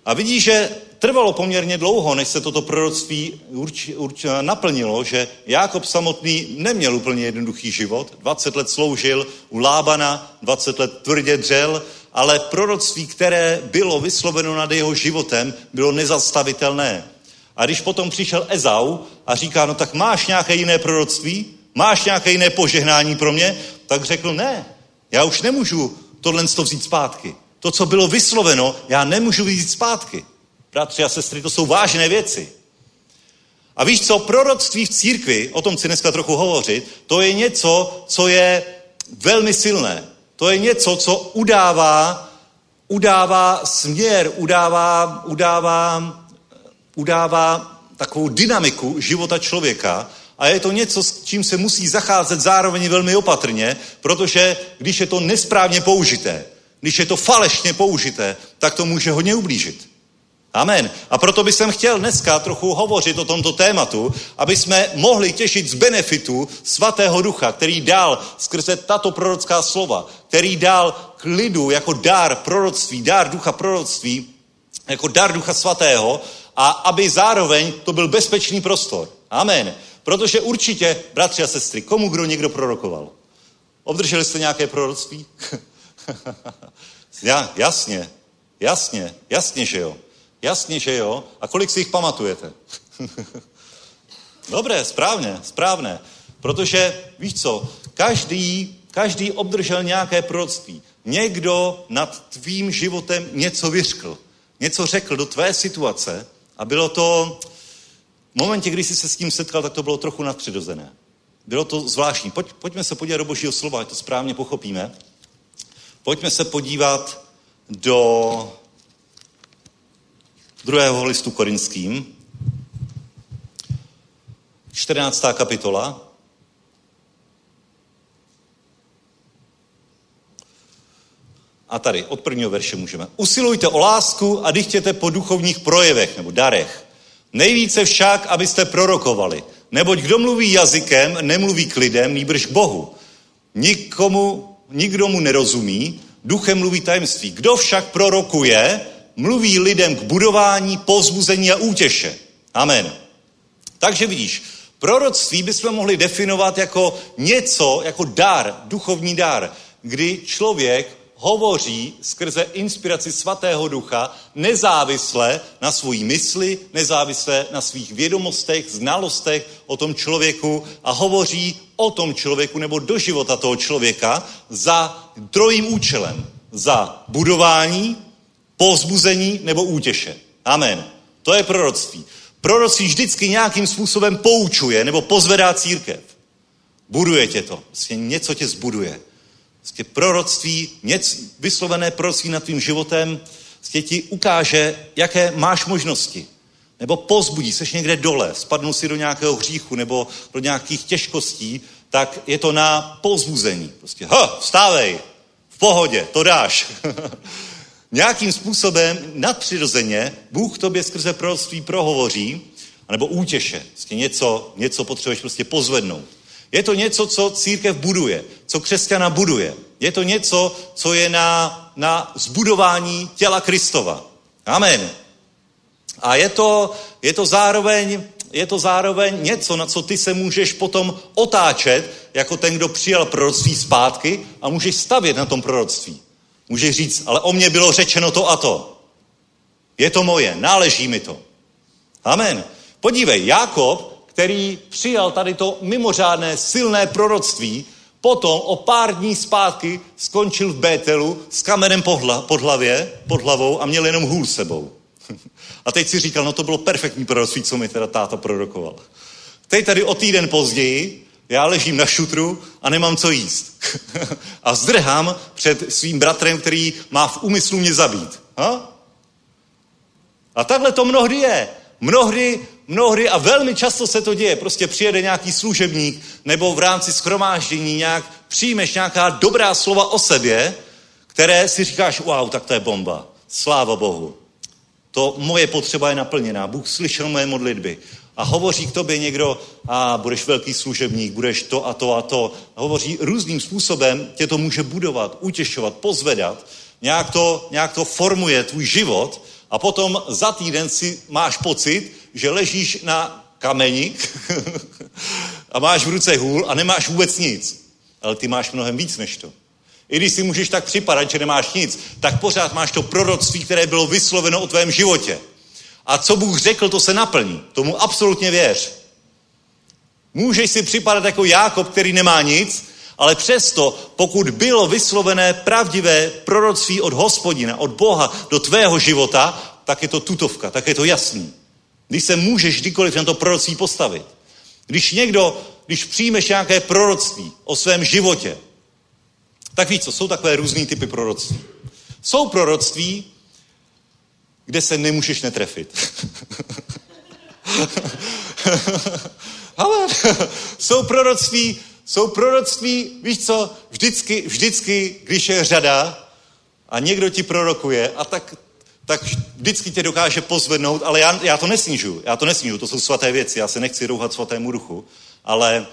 [SPEAKER 3] A vidíš, že trvalo poměrně dlouho, než se toto proroctví urč, urč, naplnilo, že Jákob samotný neměl úplně jednoduchý život. 20 let sloužil u Lábana, 20 let tvrdě dřel, ale proroctví, které bylo vysloveno nad jeho životem, bylo nezastavitelné. A když potom přišel Ezau a říká, no tak máš nějaké jiné proroctví? Máš nějaké jiné požehnání pro mě? Tak řekl, ne, já už nemůžu tohle vzít zpátky. To, co bylo vysloveno, já nemůžu vzít zpátky. Bratři a sestry, to jsou vážné věci. A víš co, proroctví v církvi, o tom chci dneska trochu hovořit, to je něco, co je velmi silné. To je něco, co udává, udává směr, udává, udává, udává takovou dynamiku života člověka a je to něco, s čím se musí zacházet zároveň velmi opatrně, protože když je to nesprávně použité, když je to falešně použité, tak to může hodně ublížit. Amen. A proto bych chtěl dneska trochu hovořit o tomto tématu, aby jsme mohli těšit z benefitu svatého ducha, který dal skrze tato prorocká slova, který dal k lidu jako dár proroctví, dár ducha proroctví, jako dar ducha svatého a aby zároveň to byl bezpečný prostor. Amen. Protože určitě, bratři a sestry, komu kdo někdo prorokoval? Obdrželi jste nějaké proroctví? ja, jasně, jasně, jasně, že jo. Jasně, že jo. A kolik si jich pamatujete? Dobré, správně, správné. Protože, víš co, každý, každý obdržel nějaké proroctví. Někdo nad tvým životem něco vyřkl. Něco řekl do tvé situace a bylo to, v momentě, kdy jsi se s tím setkal, tak to bylo trochu nadpřirozené. Bylo to zvláštní. Pojď, pojďme se podívat do božího slova, ať to správně pochopíme. Pojďme se podívat do druhého listu korinským, 14. kapitola. A tady od prvního verše můžeme. Usilujte o lásku a dychtěte po duchovních projevech nebo darech. Nejvíce však, abyste prorokovali. Neboť kdo mluví jazykem, nemluví k lidem, nýbrž k Bohu. Nikomu, nikdo mu nerozumí, duchem mluví tajemství. Kdo však prorokuje, mluví lidem k budování, pozbuzení a útěše. Amen. Takže vidíš, proroctví bychom mohli definovat jako něco, jako dar, duchovní dar, kdy člověk hovoří skrze inspiraci svatého ducha nezávisle na svojí mysli, nezávisle na svých vědomostech, znalostech o tom člověku a hovoří o tom člověku nebo do života toho člověka za trojím účelem. Za budování, povzbuzení nebo útěše. Amen. To je proroctví. Proroctví vždycky nějakým způsobem poučuje nebo pozvedá církev. Buduje tě to. Vlastně něco tě zbuduje. Vlastně proroctví, něco, vyslovené proroctví nad tvým životem vlastně ti ukáže, jaké máš možnosti. Nebo pozbudí, seš někde dole, spadnu si do nějakého hříchu nebo do nějakých těžkostí, tak je to na pozbuzení. Prostě, ha, vstávej, v pohodě, to dáš. nějakým způsobem nadpřirozeně Bůh tobě skrze proroctví prohovoří, nebo útěše. Prostě něco, něco potřebuješ prostě pozvednout. Je to něco, co církev buduje, co křesťana buduje. Je to něco, co je na, na zbudování těla Kristova. Amen. A je to, je to zároveň je to zároveň něco, na co ty se můžeš potom otáčet, jako ten, kdo přijal proroctví zpátky a můžeš stavět na tom proroctví. Může říct, ale o mě bylo řečeno to a to. Je to moje, náleží mi to. Amen. Podívej, Jakob, který přijal tady to mimořádné silné proroctví, potom o pár dní zpátky skončil v Bételu s kamenem pod, hlavě, pod hlavou a měl jenom hůl sebou. A teď si říkal, no to bylo perfektní proroctví, co mi teda táta prorokoval. Teď tady o týden později já ležím na šutru a nemám co jíst. a zdrhám před svým bratrem, který má v úmyslu mě zabít. Ha? A takhle to mnohdy je. Mnohdy, mnohdy a velmi často se to děje. Prostě přijede nějaký služebník nebo v rámci schromáždění nějak přijmeš nějaká dobrá slova o sobě, které si říkáš, wow, tak to je bomba. Sláva Bohu. To moje potřeba je naplněná. Bůh slyšel moje modlitby. A hovoří k tobě někdo, a budeš velký služebník, budeš to a to a to. A hovoří různým způsobem, tě to může budovat, utěšovat, pozvedat, nějak to, nějak to formuje tvůj život a potom za týden si máš pocit, že ležíš na kameni a máš v ruce hůl a nemáš vůbec nic. Ale ty máš mnohem víc než to. I když si můžeš tak připadat, že nemáš nic, tak pořád máš to proroctví, které bylo vysloveno o tvém životě. A co Bůh řekl, to se naplní. Tomu absolutně věř. Můžeš si připadat jako Jákob, který nemá nic, ale přesto, pokud bylo vyslovené pravdivé proroctví od hospodina, od Boha do tvého života, tak je to tutovka, tak je to jasný. Když se můžeš kdykoliv na to proroctví postavit. Když někdo, když přijmeš nějaké proroctví o svém životě, tak víš co, jsou takové různý typy proroctví. Jsou proroctví, kde se nemůžeš netrefit. Ale jsou proroctví, jsou proroctví, víš co, vždycky, vždycky, když je řada a někdo ti prorokuje, a tak, tak vždycky tě dokáže pozvednout, ale já, já to nesnižu, já to nesnižu, to jsou svaté věci, já se nechci rouhat svatému duchu, ale uh,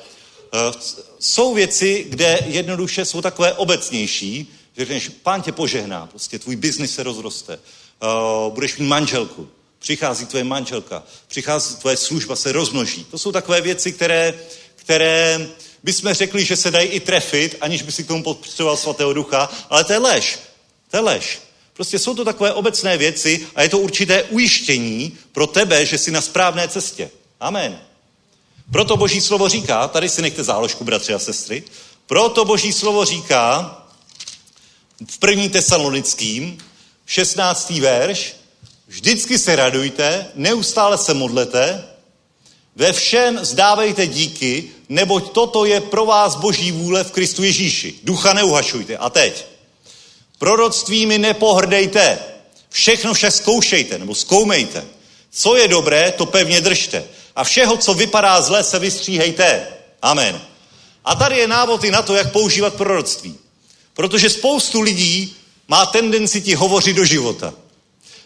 [SPEAKER 3] jsou věci, kde jednoduše jsou takové obecnější, že řekneš, pán tě požehná, prostě tvůj biznis se rozroste, uh, budeš mít manželku, přichází tvoje manželka, přichází tvoje služba, se rozmnoží. To jsou takové věci, které, které bychom řekli, že se dají i trefit, aniž by si k tomu potřeboval svatého ducha, ale to je lež. To je lež. Prostě jsou to takové obecné věci a je to určité ujištění pro tebe, že jsi na správné cestě. Amen. Proto Boží slovo říká, tady si nechte záložku, bratři a sestry, proto Boží slovo říká v první tesalonickým, 16. verš, vždycky se radujte, neustále se modlete, ve všem zdávejte díky, neboť toto je pro vás boží vůle v Kristu Ježíši. Ducha neuhašujte. A teď. Proroctvími nepohrdejte. Všechno však zkoušejte, nebo zkoumejte. Co je dobré, to pevně držte. A všeho, co vypadá zle, se vystříhejte. Amen. A tady je návod i na to, jak používat proroctví. Protože spoustu lidí má tendenci ti hovořit do života.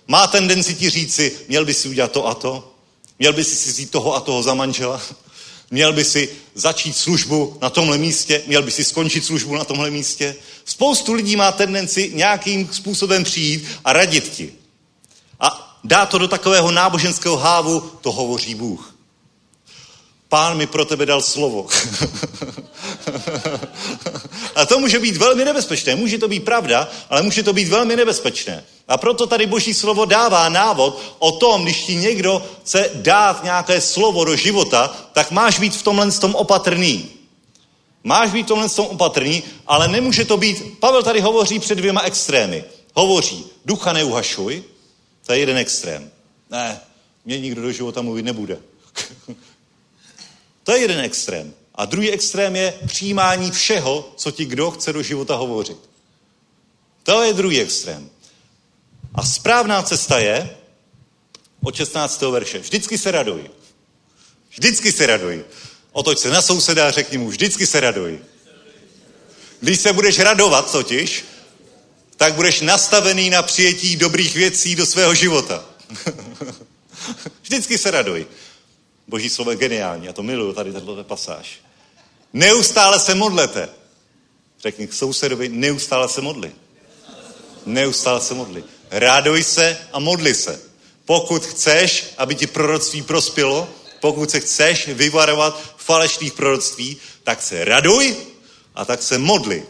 [SPEAKER 3] Má tendenci ti říci, měl by si udělat to a to, měl by si si vzít toho a toho za manžela, měl by si začít službu na tomhle místě, měl by si skončit službu na tomhle místě. Spoustu lidí má tendenci nějakým způsobem přijít a radit ti. A dá to do takového náboženského hávu, to hovoří Bůh. Pán mi pro tebe dal slovo. a to může být velmi nebezpečné. Může to být pravda, ale může to být velmi nebezpečné. A proto tady Boží slovo dává návod o tom, když ti někdo chce dát nějaké slovo do života, tak máš být v tomhle tom opatrný. Máš být v tomhle tom opatrný, ale nemůže to být, Pavel tady hovoří před dvěma extrémy. Hovoří, ducha neuhašuj, to je jeden extrém. Ne, mě nikdo do života mluvit nebude. to je jeden extrém. A druhý extrém je přijímání všeho, co ti kdo chce do života hovořit. To je druhý extrém. A správná cesta je od 16. verše. Vždycky se raduj. Vždycky se raduj. Otoč se na souseda a řekni mu, vždycky se raduj. Když se budeš radovat totiž, tak budeš nastavený na přijetí dobrých věcí do svého života. vždycky se raduj. Boží slovo je geniální, já to miluju, tady tato pasáž. Neustále se modlete. Řekni k sousedovi, neustále se modli. Neustále se modli. Ráduj se a modli se. Pokud chceš, aby ti proroctví prospělo, pokud se chceš vyvarovat falešných proroctví, tak se raduj a tak se modli.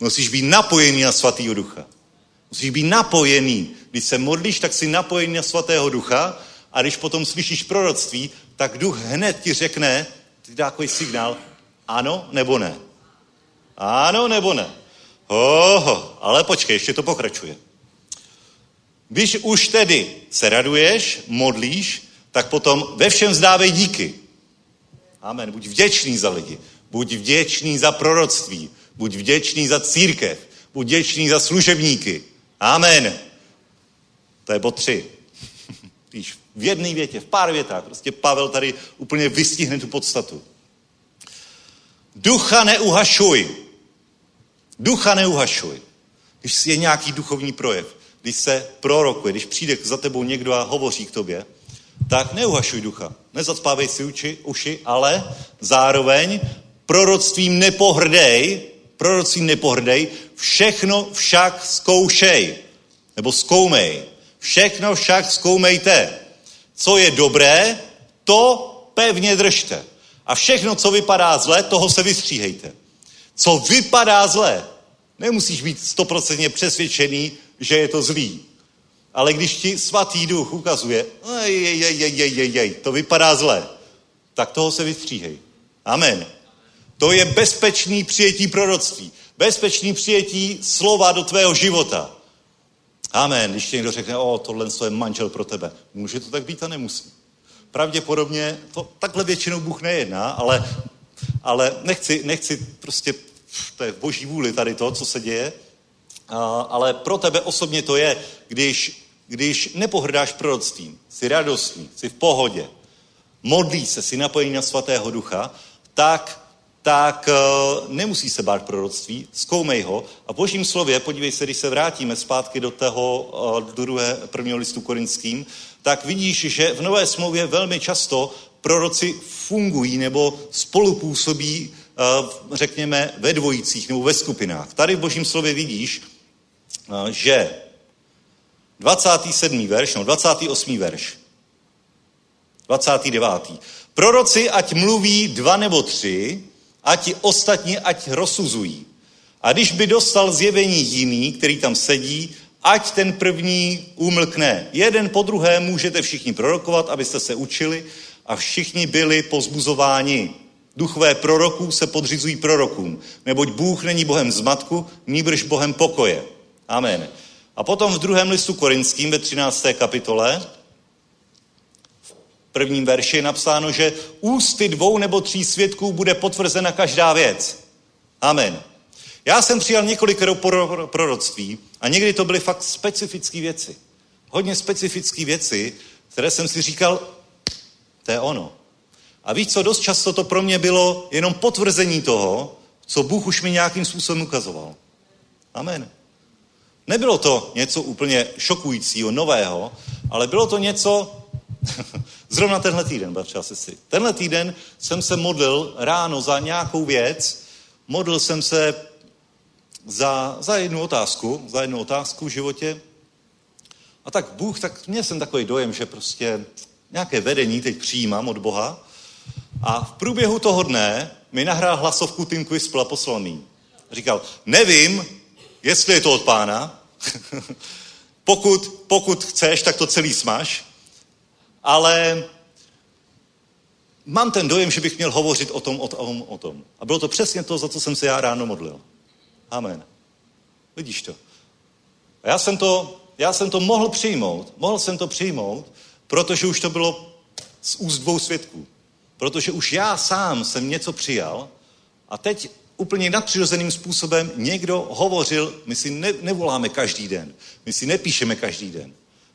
[SPEAKER 3] Musíš být napojený na svatého ducha. Musíš být napojený. Když se modlíš, tak jsi napojený na svatého ducha a když potom slyšíš proroctví, tak duch hned ti řekne, ti dá takový signál, ano nebo ne. Ano nebo ne. Oho, ale počkej, ještě to pokračuje. Když už tedy se raduješ, modlíš, tak potom ve všem vzdávej díky. Amen. Buď vděčný za lidi. Buď vděčný za proroctví. Buď vděčný za církev. Buď vděčný za služebníky. Amen. To je bod tři. Víš, v jedné větě, v pár větách. Prostě Pavel tady úplně vystihne tu podstatu. Ducha neuhašuj. Ducha neuhašuj. Když je nějaký duchovní projev, když se prorokuje, když přijde za tebou někdo a hovoří k tobě, tak neuhašuj ducha. Nezacpávej si uči, uši, ale zároveň proroctvím nepohrdej, proroctvím nepohrdej, všechno však zkoušej, nebo zkoumej. Všechno však zkoumejte. Co je dobré, to pevně držte. A všechno, co vypadá zle, toho se vystříhejte. Co vypadá zle, nemusíš být stoprocentně přesvědčený, že je to zlý. Ale když ti svatý duch ukazuje, jej, jej, jej, jej, jej, to vypadá zle, tak toho se vystříhej. Amen. To je bezpečný přijetí proroctví. Bezpečný přijetí slova do tvého života. Amen. Když někdo řekne, o, tohle je manžel pro tebe. Může to tak být a nemusí. Pravděpodobně to takhle většinou Bůh nejedná, ale, ale nechci, nechci prostě, to je v boží vůli tady to, co se děje, a, ale pro tebe osobně to je, když, když nepohrdáš proroctvím, jsi radostný, jsi v pohodě, modlí se, jsi napojený na svatého ducha, tak tak uh, nemusí se bát proroctví, zkoumej ho. A v božím slově, podívej se, když se vrátíme zpátky do toho uh, do druhé prvního listu korinským, tak vidíš, že v Nové smlouvě velmi často proroci fungují nebo spolupůsobí, uh, řekněme, ve dvojicích nebo ve skupinách. Tady v božím slově vidíš, že 27. verš, no 28. verš, 29. Proroci, ať mluví dva nebo tři, a ti ostatní ať rozsuzují. A když by dostal zjevení jiný, který tam sedí, ať ten první umlkne. Jeden po druhé můžete všichni prorokovat, abyste se učili a všichni byli pozbuzováni. Duchové proroků se podřizují prorokům, neboť Bůh není Bohem zmatku, nýbrž Bohem pokoje. Amen. A potom v druhém listu korinským ve 13. kapitole prvním verši je napsáno, že ústy dvou nebo tří svědků bude potvrzena každá věc. Amen. Já jsem přijal několik proroctví a někdy to byly fakt specifické věci. Hodně specifické věci, které jsem si říkal, to je ono. A víš co, dost často to pro mě bylo jenom potvrzení toho, co Bůh už mi nějakým způsobem ukazoval. Amen. Nebylo to něco úplně šokujícího, nového, ale bylo to něco, Zrovna tenhle týden, bratře a sestry. Tenhle týden jsem se modlil ráno za nějakou věc, modlil jsem se za, za jednu otázku, za jednu otázku v životě. A tak Bůh, tak měl jsem takový dojem, že prostě nějaké vedení teď přijímám od Boha. A v průběhu toho dne mi nahrál hlasovku Tim Quispel a poslaný. Říkal, nevím, jestli je to od pána, pokud, pokud chceš, tak to celý smaž, ale mám ten dojem, že bych měl hovořit o tom, o tom, o tom. A bylo to přesně to, za co jsem se já ráno modlil. Amen. Vidíš to? A já jsem to, já jsem to mohl přijmout, mohl jsem to přijmout, protože už to bylo z úst dvou svědků. Protože už já sám jsem něco přijal a teď úplně nadpřirozeným způsobem někdo hovořil, my si ne, nevoláme každý den, my si nepíšeme každý den.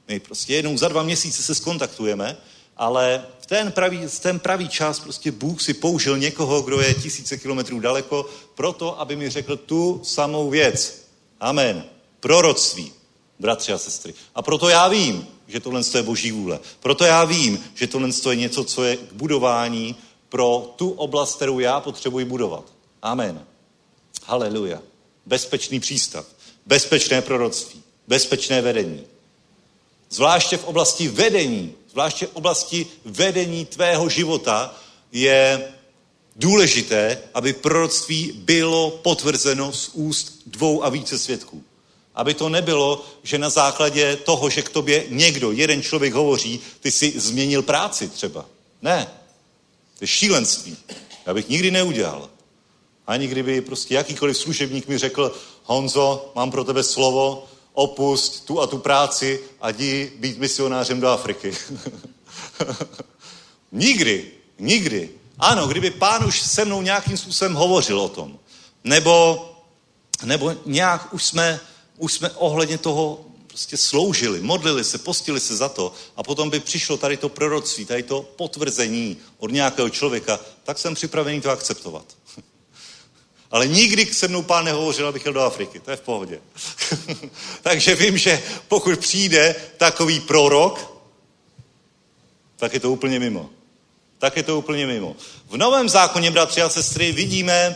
[SPEAKER 3] My prostě jednou za dva měsíce se skontaktujeme, ale v ten pravý, v ten pravý čas prostě Bůh si použil někoho, kdo je tisíce kilometrů daleko, proto, aby mi řekl tu samou věc. Amen. Proroctví, bratři a sestry. A proto já vím, že tohle je boží vůle. Proto já vím, že tohle je něco, co je k budování pro tu oblast, kterou já potřebuji budovat. Amen. Haleluja. Bezpečný přístav, bezpečné proroctví, bezpečné vedení. Zvláště v oblasti vedení, zvláště v oblasti vedení tvého života je důležité, aby proroctví bylo potvrzeno z úst dvou a více svědků. Aby to nebylo, že na základě toho, že k tobě někdo, jeden člověk hovoří, ty si změnil práci třeba. Ne. To je šílenství. Já bych nikdy neudělal. Ani kdyby prostě jakýkoliv služebník mi řekl, Honzo, mám pro tebe slovo, opust tu a tu práci a jdi být misionářem do Afriky. nikdy, nikdy. Ano, kdyby pán už se mnou nějakým způsobem hovořil o tom, nebo, nebo nějak už jsme, už jsme ohledně toho prostě sloužili, modlili se, postili se za to a potom by přišlo tady to proroctví, tady to potvrzení od nějakého člověka, tak jsem připravený to akceptovat. Ale nikdy se mnou pán nehovořil, abych jel do Afriky. To je v pohodě. Takže vím, že pokud přijde takový prorok, tak je to úplně mimo. Tak je to úplně mimo. V Novém zákoně, bratři a sestry, vidíme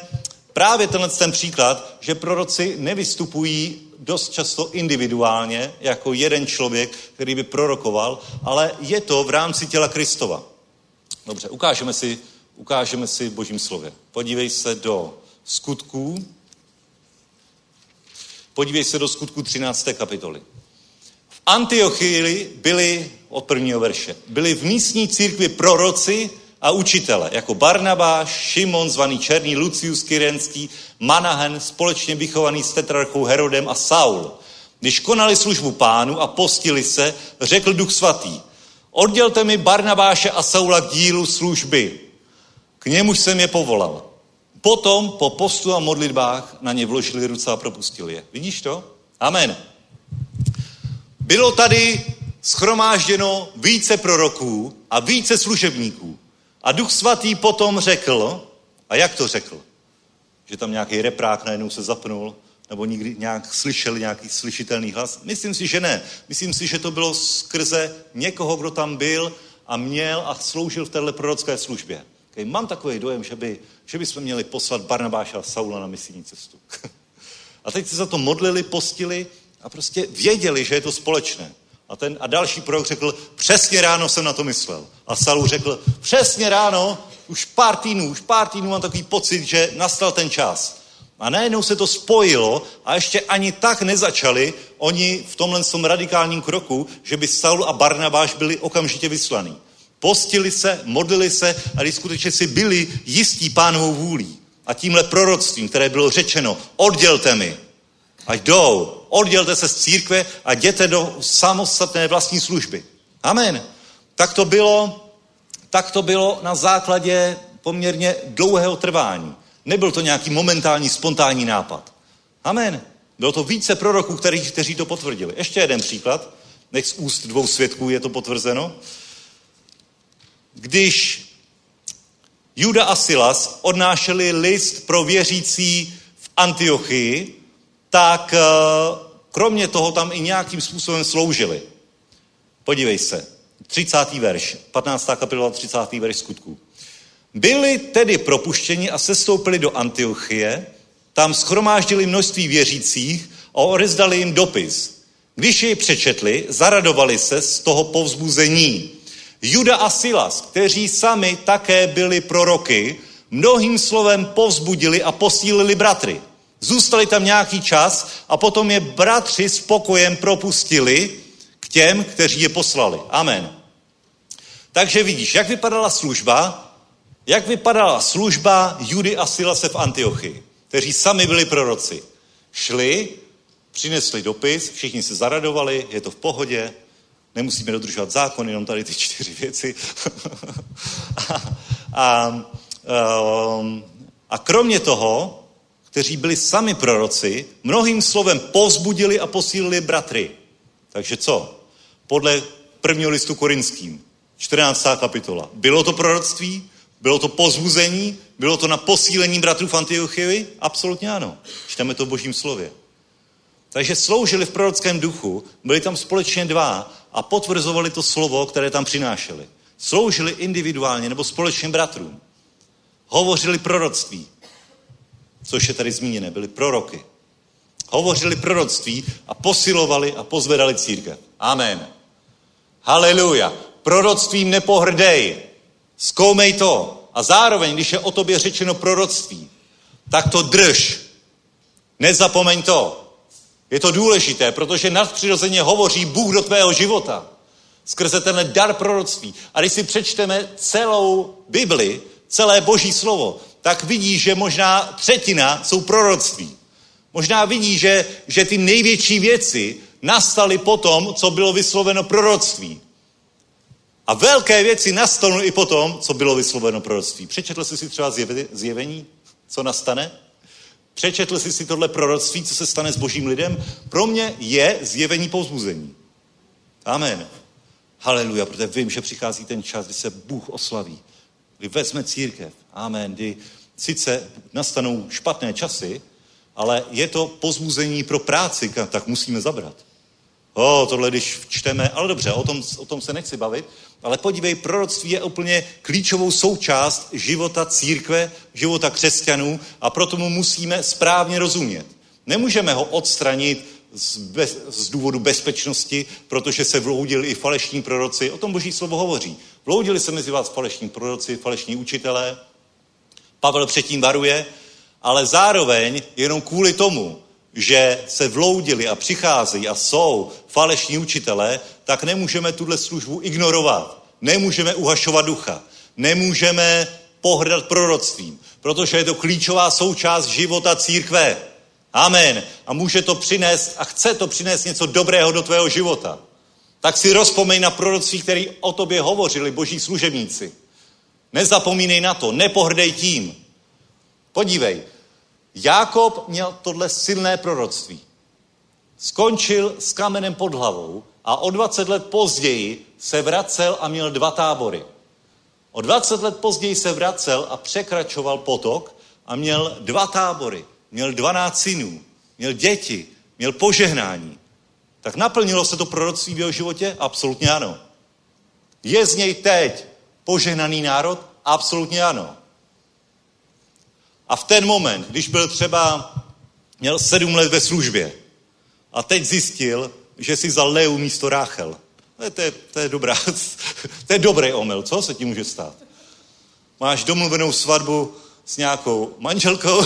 [SPEAKER 3] právě tenhle ten příklad, že proroci nevystupují dost často individuálně, jako jeden člověk, který by prorokoval, ale je to v rámci těla Kristova. Dobře, ukážeme si, ukážeme si v božím slově. Podívej se do skutků. Podívej se do skutku 13. kapitoly. V Antiochii byli, od prvního verše, byli v místní církvi proroci a učitele, jako Barnabáš, Šimon, zvaný Černý, Lucius Kyrenský, Manahen, společně vychovaný s tetrarchou Herodem a Saul. Když konali službu pánu a postili se, řekl duch svatý, oddělte mi Barnabáše a Saula k dílu služby. K němuž jsem je povolal. Potom po postu a modlitbách na ně vložili ruce a propustili je. Vidíš to? Amen. Bylo tady schromážděno více proroků a více služebníků. A duch svatý potom řekl, a jak to řekl? Že tam nějaký reprák najednou se zapnul, nebo někdy nějak slyšeli nějaký slyšitelný hlas? Myslím si, že ne. Myslím si, že to bylo skrze někoho, kdo tam byl a měl a sloužil v této prorocké službě. Okay, mám takový dojem, že, by, že bychom měli poslat Barnabáša a Saula na misijní cestu. a teď se za to modlili, postili a prostě věděli, že je to společné. A, ten, a další prorok řekl, přesně ráno jsem na to myslel. A Saul řekl, přesně ráno, už pár týdnů, už pár týdnů mám takový pocit, že nastal ten čas. A najednou se to spojilo a ještě ani tak nezačali oni v tomhle tom radikálním kroku, že by Saul a Barnabáš byli okamžitě vyslaní. Postili se, modlili se a skutečně si byli jistí pánovou vůlí. A tímhle proroctvím, které bylo řečeno, oddělte mi, ať jdou, oddělte se z církve a jděte do samostatné vlastní služby. Amen. Tak to bylo, tak to bylo na základě poměrně dlouhého trvání. Nebyl to nějaký momentální, spontánní nápad. Amen. Bylo to více proroků, kteří, kteří to potvrdili. Ještě jeden příklad. Nech z úst dvou svědků je to potvrzeno. Když Juda a Silas odnášeli list pro věřící v Antiochii, tak eh, kromě toho tam i nějakým způsobem sloužili. Podívej se, 30. verš, 15. kapitola, 30. verš skutků. Byli tedy propuštěni a sestoupili do Antiochie, tam schromáždili množství věřících a odezdali jim dopis. Když jej přečetli, zaradovali se z toho povzbuzení. Juda a Silas, kteří sami také byli proroky, mnohým slovem povzbudili a posílili bratry. Zůstali tam nějaký čas a potom je bratři s pokojem propustili k těm, kteří je poslali. Amen. Takže vidíš, jak vypadala služba, jak vypadala služba Judy a Silase v Antiochii, kteří sami byli proroci. Šli, přinesli dopis, všichni se zaradovali, je to v pohodě, nemusíme dodržovat zákon, jenom tady ty čtyři věci. a, a, um, a kromě toho, kteří byli sami proroci, mnohým slovem pozbudili a posílili bratry. Takže co? Podle prvního listu korinským, 14. kapitola. Bylo to proroctví? Bylo to pozbuzení? Bylo to na posílení bratrů v Antiochii? Absolutně ano. Čteme to v božím slově. Takže sloužili v prorockém duchu, byli tam společně dva a potvrzovali to slovo, které tam přinášeli. Sloužili individuálně nebo společně bratrům. Hovořili proroctví, což je tady zmíněné, byli proroky. Hovořili proroctví a posilovali a pozvedali církev. Amen. Haleluja. Proroctvím nepohrdej. Zkoumej to. A zároveň, když je o tobě řečeno proroctví, tak to drž. Nezapomeň to. Je to důležité, protože nadpřirozeně hovoří Bůh do tvého života. Skrze tenhle dar proroctví. A když si přečteme celou Bibli, celé Boží slovo, tak vidí, že možná třetina jsou proroctví. Možná vidí, že, že ty největší věci nastaly potom, co bylo vysloveno proroctví. A velké věci nastanou i potom, co bylo vysloveno proroctví. Přečetl jsi si třeba zjevení, co nastane? Přečetl jsi si tohle proroctví, co se stane s božím lidem? Pro mě je zjevení pouzbuzení. Amen. Haleluja, protože vím, že přichází ten čas, kdy se Bůh oslaví. Kdy vezme církev. Amen. Kdy sice nastanou špatné časy, ale je to pozbuzení pro práci, tak musíme zabrat. O, tohle když čteme, ale dobře, o tom, o tom se nechci bavit, ale podívej, proroctví je úplně klíčovou součást života církve, života křesťanů a proto mu musíme správně rozumět. Nemůžeme ho odstranit z, bez, z důvodu bezpečnosti, protože se vloudili i falešní proroci. O tom Boží slovo hovoří. Vloudili se mezi vás falešní proroci, falešní učitelé. Pavel předtím varuje, ale zároveň jenom kvůli tomu, že se vloudili a přicházejí a jsou falešní učitelé, tak nemůžeme tuhle službu ignorovat. Nemůžeme uhašovat ducha. Nemůžeme pohrdat proroctvím, protože je to klíčová součást života církve. Amen. A může to přinést a chce to přinést něco dobrého do tvého života. Tak si rozpomeň na proroctví, který o tobě hovořili boží služebníci. Nezapomínej na to, nepohrdej tím. Podívej, Jákob měl tohle silné proroctví. Skončil s kamenem pod hlavou a o 20 let později se vracel a měl dva tábory. O 20 let později se vracel a překračoval potok a měl dva tábory. Měl 12 synů, měl děti, měl požehnání. Tak naplnilo se to proroctví v jeho životě? Absolutně ano. Je z něj teď požehnaný národ? Absolutně ano. A v ten moment, když byl třeba, měl sedm let ve službě a teď zjistil, že si za Leu místo Ráchel. To je, to je, to je dobrá, to je dobrý omyl, co se ti může stát? Máš domluvenou svatbu s nějakou manželkou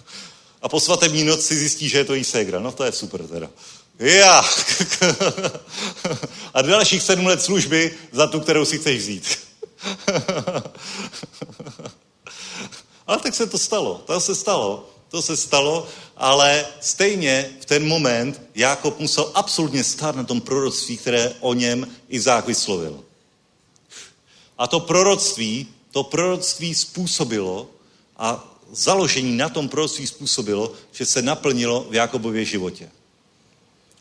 [SPEAKER 3] a po svatební noci zjistíš, že je to jí ségra. No to je super teda. Já. A dalších sedm let služby za tu, kterou si chceš vzít. Ale tak se to stalo. To se stalo. To se stalo, ale stejně v ten moment Jákob musel absolutně stát na tom proroctví, které o něm Izák vyslovil. A to proroctví, to proroctví způsobilo a založení na tom proroctví způsobilo, že se naplnilo v Jakobově životě.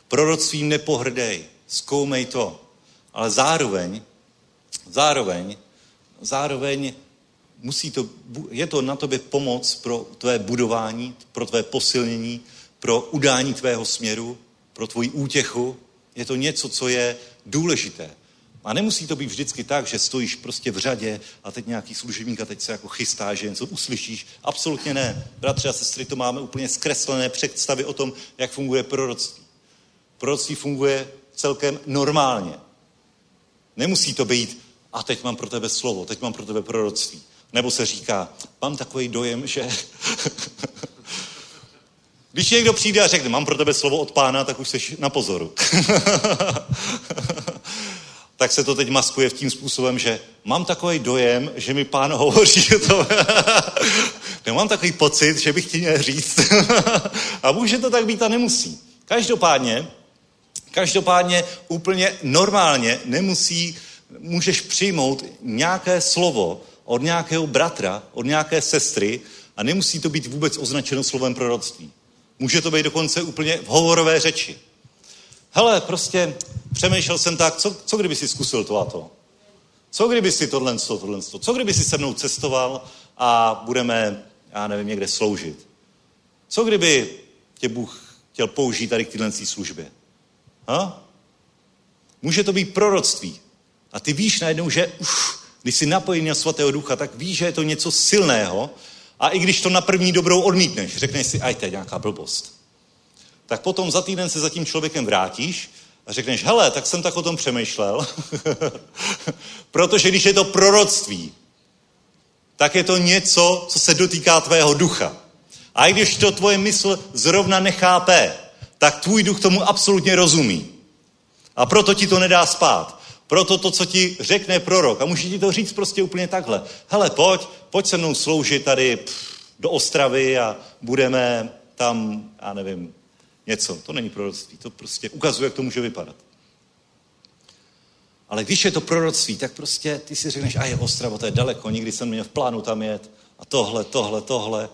[SPEAKER 3] Proroctví nepohrdej, zkoumej to, ale zároveň, zároveň, zároveň musí to, je to na tobě pomoc pro tvé budování, pro tvé posilnění, pro udání tvého směru, pro tvoji útěchu. Je to něco, co je důležité. A nemusí to být vždycky tak, že stojíš prostě v řadě a teď nějaký služebník a teď se jako chystá, že něco uslyšíš. Absolutně ne. Bratři a sestry, to máme úplně zkreslené představy o tom, jak funguje proroctví. Proroctví funguje celkem normálně. Nemusí to být, a teď mám pro tebe slovo, teď mám pro tebe proroctví. Nebo se říká, mám takový dojem, že... Když někdo přijde a řekne, mám pro tebe slovo od pána, tak už jsi na pozoru. tak se to teď maskuje v tím způsobem, že mám takový dojem, že mi pán hovoří o tom. Nemám takový pocit, že bych ti měl říct. a může to tak být a nemusí. Každopádně, každopádně úplně normálně nemusí, můžeš přijmout nějaké slovo, od nějakého bratra, od nějaké sestry a nemusí to být vůbec označeno slovem proroctví. Může to být dokonce úplně v hovorové řeči. Hele, prostě přemýšlel jsem tak, co, co kdyby si zkusil to a to? Co kdyby si tohle, to, tohle, to? Co kdyby si se mnou cestoval a budeme, já nevím, někde sloužit? Co kdyby tě Bůh chtěl použít tady k téhle službě? Ha? Může to být proroctví. A ty víš najednou, že uf, když jsi napojený na svatého ducha, tak víš, že je to něco silného a i když to na první dobrou odmítneš, řekneš si, aj to je nějaká blbost. Tak potom za týden se za tím člověkem vrátíš a řekneš, hele, tak jsem tak o tom přemýšlel, protože když je to proroctví, tak je to něco, co se dotýká tvého ducha. A i když to tvoje mysl zrovna nechápe, tak tvůj duch tomu absolutně rozumí. A proto ti to nedá spát. Proto to, co ti řekne prorok, a může ti to říct prostě úplně takhle. Hele, pojď, pojď se mnou sloužit tady pff, do Ostravy a budeme tam, já nevím, něco. To není proroctví, to prostě ukazuje, jak to může vypadat. Ale když je to proroctví, tak prostě ty si řekneš, a je Ostrava, to je daleko, nikdy jsem měl v plánu tam jet. A tohle, tohle, tohle.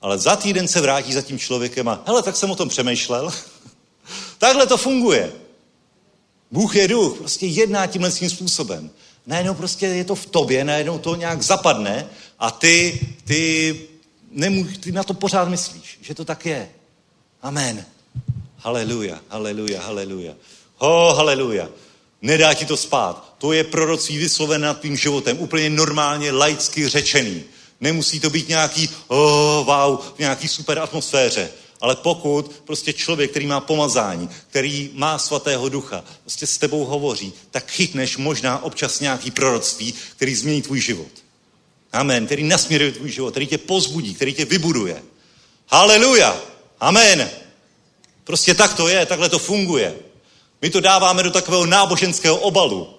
[SPEAKER 3] Ale za týden se vrátí za tím člověkem a hele, tak jsem o tom přemýšlel. Takhle to funguje. Bůh je duch, prostě jedná tímhle svým způsobem. Najednou prostě je to v tobě, najednou to nějak zapadne a ty, ty, nemů, ty na to pořád myslíš, že to tak je. Amen. Haleluja, haleluja, haleluja. Oh, haleluja. Nedá ti to spát. To je proroctví vyslovené nad tvým životem. Úplně normálně, laicky řečený. Nemusí to být nějaký, oh, wow, v nějaký super atmosféře. Ale pokud prostě člověk, který má pomazání, který má svatého ducha, prostě s tebou hovoří, tak chytneš možná občas nějaký proroctví, který změní tvůj život. Amen. Který nasměruje tvůj život, který tě pozbudí, který tě vybuduje. Haleluja. Amen. Prostě tak to je, takhle to funguje. My to dáváme do takového náboženského obalu.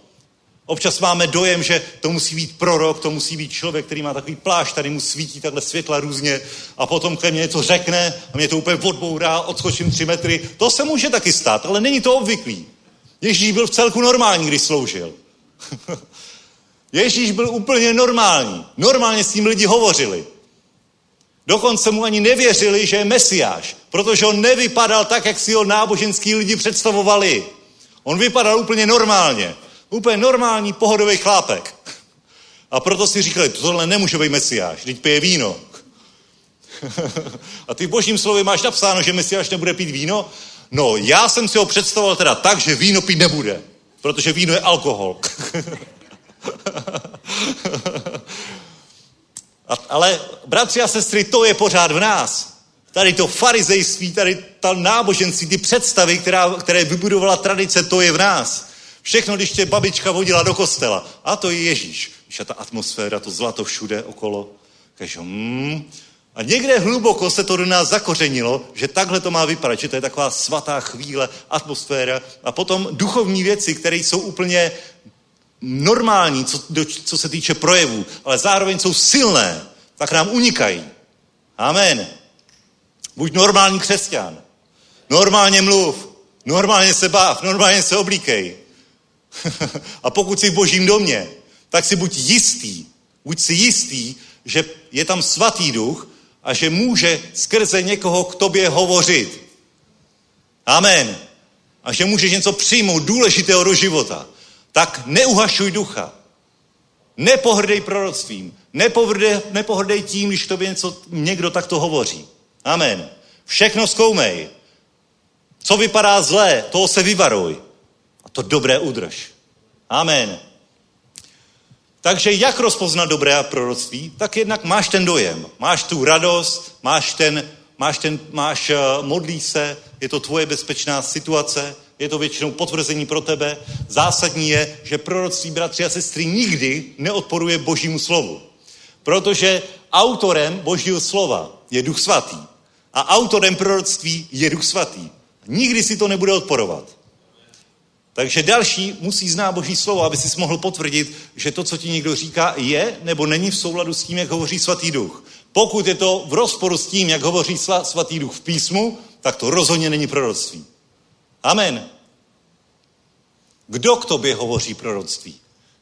[SPEAKER 3] Občas máme dojem, že to musí být prorok, to musí být člověk, který má takový plášť, tady mu svítí takhle světla různě a potom ke mně něco řekne a mě to úplně odbourá, odskočím tři metry. To se může taky stát, ale není to obvyklý. Ježíš byl v celku normální, když sloužil. Ježíš byl úplně normální. Normálně s tím lidi hovořili. Dokonce mu ani nevěřili, že je mesiáš, protože on nevypadal tak, jak si ho náboženský lidi představovali. On vypadal úplně normálně. Úplně normální, pohodový chlápek. A proto si říkali, tohle nemůže být mesiáš, teď pije víno. A ty v božím slově máš napsáno, že mesiáš nebude pít víno? No, já jsem si ho představoval teda tak, že víno pít nebude. Protože víno je alkohol. A, ale, bratři a sestry, to je pořád v nás. Tady to farizejství, tady ta náboženství, ty představy, která, které vybudovala tradice, to je v nás. Všechno, když tě babička vodila do kostela. A to je Ježíš. Víš, a ta atmosféra, to zlato všude okolo. Takže, hmm. A někde hluboko se to do nás zakořenilo, že takhle to má vypadat, že to je taková svatá chvíle, atmosféra. A potom duchovní věci, které jsou úplně normální, co, do, co se týče projevů, ale zároveň jsou silné, tak nám unikají. Amen. Buď normální křesťan. Normálně mluv. Normálně se bav. Normálně se oblíkej. a pokud jsi v božím domě, tak si buď jistý, buď si jistý, že je tam svatý duch a že může skrze někoho k tobě hovořit. Amen. A že můžeš něco přijmout důležitého do života. Tak neuhašuj ducha. Nepohrdej proroctvím. Nepohrdej, nepohrdej tím, když tobě něco, někdo takto hovoří. Amen. Všechno zkoumej. Co vypadá zlé, toho se vyvaruj to dobré udrž. Amen. Takže jak rozpoznat dobré proroctví? Tak jednak máš ten dojem, máš tu radost, máš ten, máš ten, máš, uh, modlí se, je to tvoje bezpečná situace, je to většinou potvrzení pro tebe. Zásadní je, že proroctví bratři a sestry nikdy neodporuje božímu slovu. Protože autorem božího slova je duch svatý. A autorem proroctví je duch svatý. Nikdy si to nebude odporovat. Takže další musí znát Boží slovo, aby si mohl potvrdit, že to, co ti někdo říká, je nebo není v souladu s tím, jak hovoří svatý duch. Pokud je to v rozporu s tím, jak hovoří svatý duch v písmu, tak to rozhodně není proroctví. Amen. Kdo k tobě hovoří proroctví?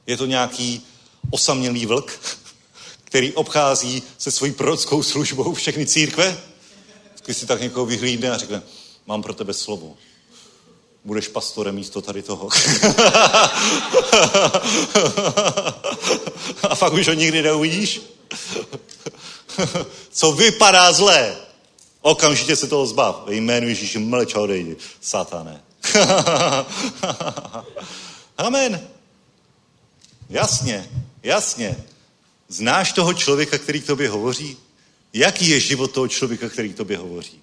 [SPEAKER 3] Je to nějaký osamělý vlk, který obchází se svojí prorockou službou všechny církve? Když si tak někoho vyhlídne a řekne, mám pro tebe slovo budeš pastorem místo tady toho. A fakt už ho nikdy neuvidíš? Co vypadá zlé, okamžitě se toho zbav. Ve jménu Ježíši mleč odejdi, satané. Amen. Jasně, jasně. Znáš toho člověka, který k tobě hovoří? Jaký je život toho člověka, který k tobě hovoří?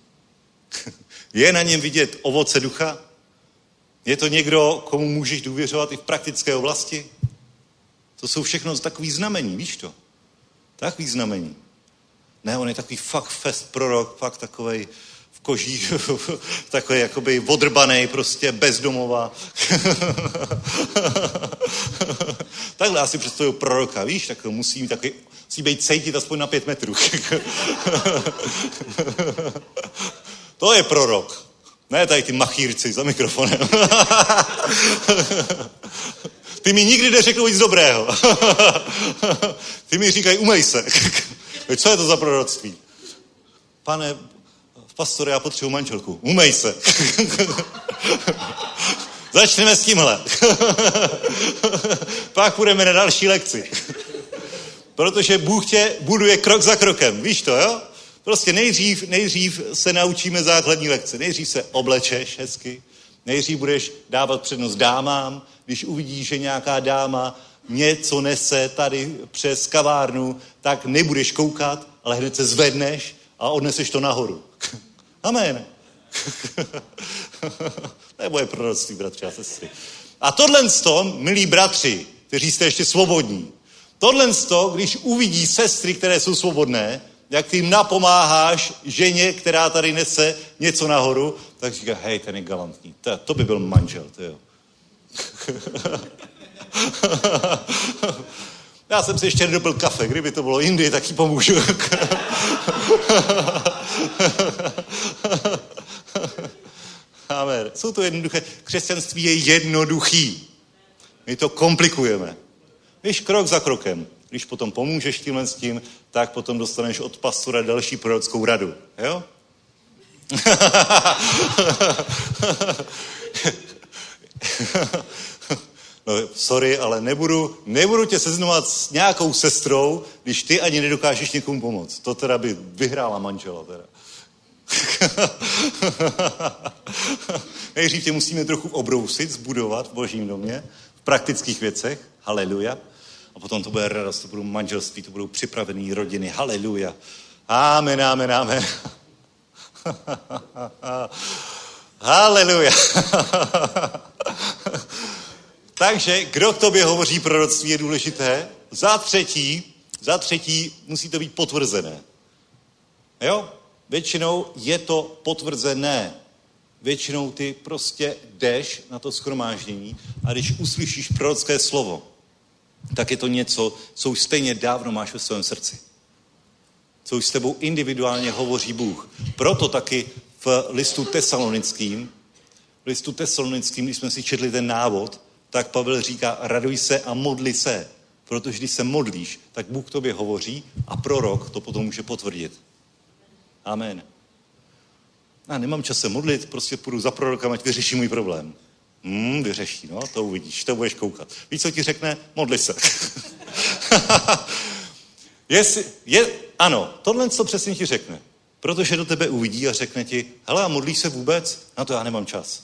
[SPEAKER 3] je na něm vidět ovoce ducha? Je to někdo, komu můžeš důvěřovat i v praktické oblasti? To jsou všechno takový znamení, víš to? Takový znamení. Ne, on je takový fakt fest prorok, fakt takovej v koží, takový jakoby odrbaný, prostě bezdomova. Takhle asi představuju proroka, víš, tak musí mít takový, musí být cejtit aspoň na pět metrů. to je prorok. Ne tady ty machírci za mikrofonem. ty mi nikdy neřeknou nic dobrého. ty mi říkají, umej se. Co je to za proroctví? Pane, pastore, já potřebuji manželku. Umej se. Začneme s tímhle. Pak půjdeme na další lekci. Protože Bůh tě buduje krok za krokem. Víš to, jo? Prostě nejdřív, nejdřív se naučíme základní lekce. Nejdřív se oblečeš hezky, Nejdřív budeš dávat přednost dámám, když uvidíš, že nějaká dáma něco nese tady přes kavárnu, tak nebudeš koukat, ale hned se zvedneš a odneseš to nahoru. Amen. to je moje proroctví, bratři a sestry. A tohle z tom, milí bratři, kteří jste ještě svobodní, tohle z toho, když uvidí sestry, které jsou svobodné, jak ty napomáháš ženě, která tady nese něco nahoru, tak říká, hej, ten je galantní. To, to by byl manžel, to jo. Já jsem si ještě nedopil kafe, kdyby to bylo jindy, tak ti pomůžu. Amen. Jsou to jednoduché. Křesťanství je jednoduchý. My to komplikujeme. Víš, krok za krokem. Když potom pomůžeš tímhle s tím, tak potom dostaneš od pastora další prorockou radu. Jo? no, sorry, ale nebudu, nebudu tě seznovat s nějakou sestrou, když ty ani nedokážeš někomu pomoct. To teda by vyhrála manžela. Teda. Nejdřív tě musíme trochu obrousit, zbudovat v božím domě, v praktických věcech. Haleluja. A potom to bude radost, to budou manželství, to budou připravené rodiny. Haleluja. Amen, amen, amen. Haleluja. Takže, kdo k tobě hovoří proroctví, je důležité. Za třetí, za třetí musí to být potvrzené. Jo? Většinou je to potvrzené. Většinou ty prostě jdeš na to schromáždění a když uslyšíš prorocké slovo, tak je to něco, co už stejně dávno máš ve svém srdci. Co už s tebou individuálně hovoří Bůh. Proto taky v listu tesalonickým, v listu tesalonickým, když jsme si četli ten návod, tak Pavel říká, raduj se a modli se. Protože když se modlíš, tak Bůh tobě hovoří a prorok to potom může potvrdit. Amen. Já nemám čas se modlit, prostě půjdu za prorokem, ať vyřeší můj problém. Hmm, vyřeší, no, to uvidíš, to budeš koukat. Víš, co ti řekne? Modli se. Jestli, je, ano, tohle co přesně ti řekne. Protože do tebe uvidí a řekne ti, hele, a modlíš se vůbec? Na to já nemám čas.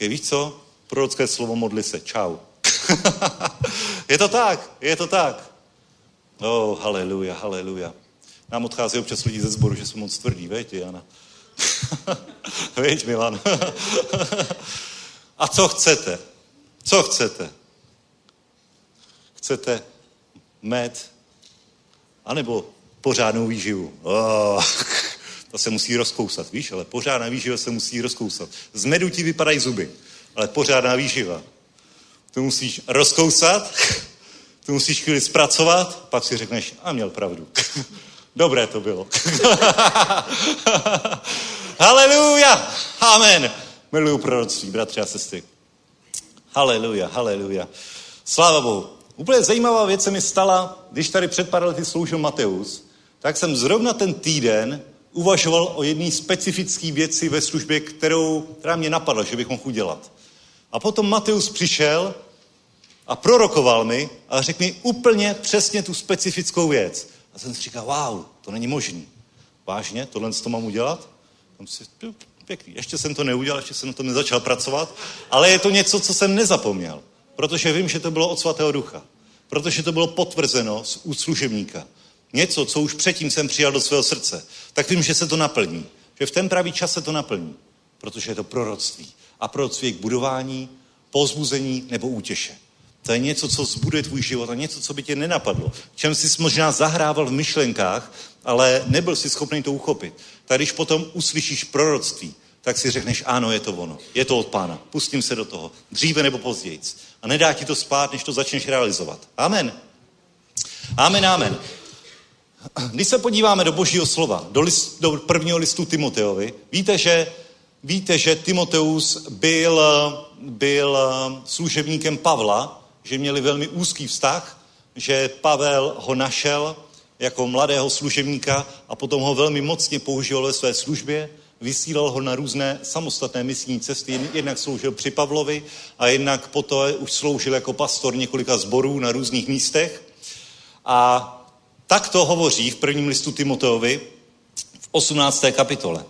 [SPEAKER 3] Je, víš co? Prorocké slovo modli se. Čau. je to tak, je to tak. Oh, haleluja, haleluja. Nám odchází občas lidi ze sboru, že jsou moc tvrdí, veď, Jana? veď, Milan? A co chcete? Co chcete? Chcete med? A nebo pořádnou výživu? Oh, to se musí rozkousat, víš, ale pořádná výživa se musí rozkousat. Z medu ti vypadají zuby, ale pořádná výživa. Tu musíš rozkousat, tu musíš chvíli zpracovat, pak si řekneš, a měl pravdu. Dobré to bylo. Haleluja! Amen. Miluju proroctví, bratři a sestry. Haleluja, haleluja. Sláva Bohu. Úplně zajímavá věc se mi stala, když tady před pár lety sloužil Mateus, tak jsem zrovna ten týden uvažoval o jedné specifické věci ve službě, kterou, která mě napadla, že bych mohl udělat. A potom Mateus přišel a prorokoval mi a řekl mi úplně přesně tu specifickou věc. A jsem si říkal, wow, to není možný. Vážně, tohle to mám udělat? Tam si, pěkný. Ještě jsem to neudělal, ještě jsem na tom nezačal pracovat, ale je to něco, co jsem nezapomněl. Protože vím, že to bylo od svatého ducha. Protože to bylo potvrzeno z úst služebníka. Něco, co už předtím jsem přijal do svého srdce. Tak vím, že se to naplní. Že v ten pravý čas se to naplní. Protože je to proroctví. A proroctví je k budování, pozbuzení nebo útěše. To je něco, co zbuduje tvůj život a něco, co by tě nenapadlo. Čem jsi možná zahrával v myšlenkách, ale nebyl si schopný to uchopit. Tak když potom uslyšíš proroctví, tak si řekneš, ano, je to ono, je to od pána, pustím se do toho, dříve nebo později. A nedá ti to spát, než to začneš realizovat. Amen. Amen, amen. Když se podíváme do božího slova, do, list, do prvního listu Timoteovi, víte, že, víte, že Timoteus byl, byl služebníkem Pavla, že měli velmi úzký vztah, že Pavel ho našel jako mladého služebníka a potom ho velmi mocně použil ve své službě, vysílal ho na různé samostatné misijní cesty. Jednak sloužil při Pavlovi a jednak potom už sloužil jako pastor několika zborů na různých místech. A tak to hovoří v prvním listu Timoteovi v 18. kapitole.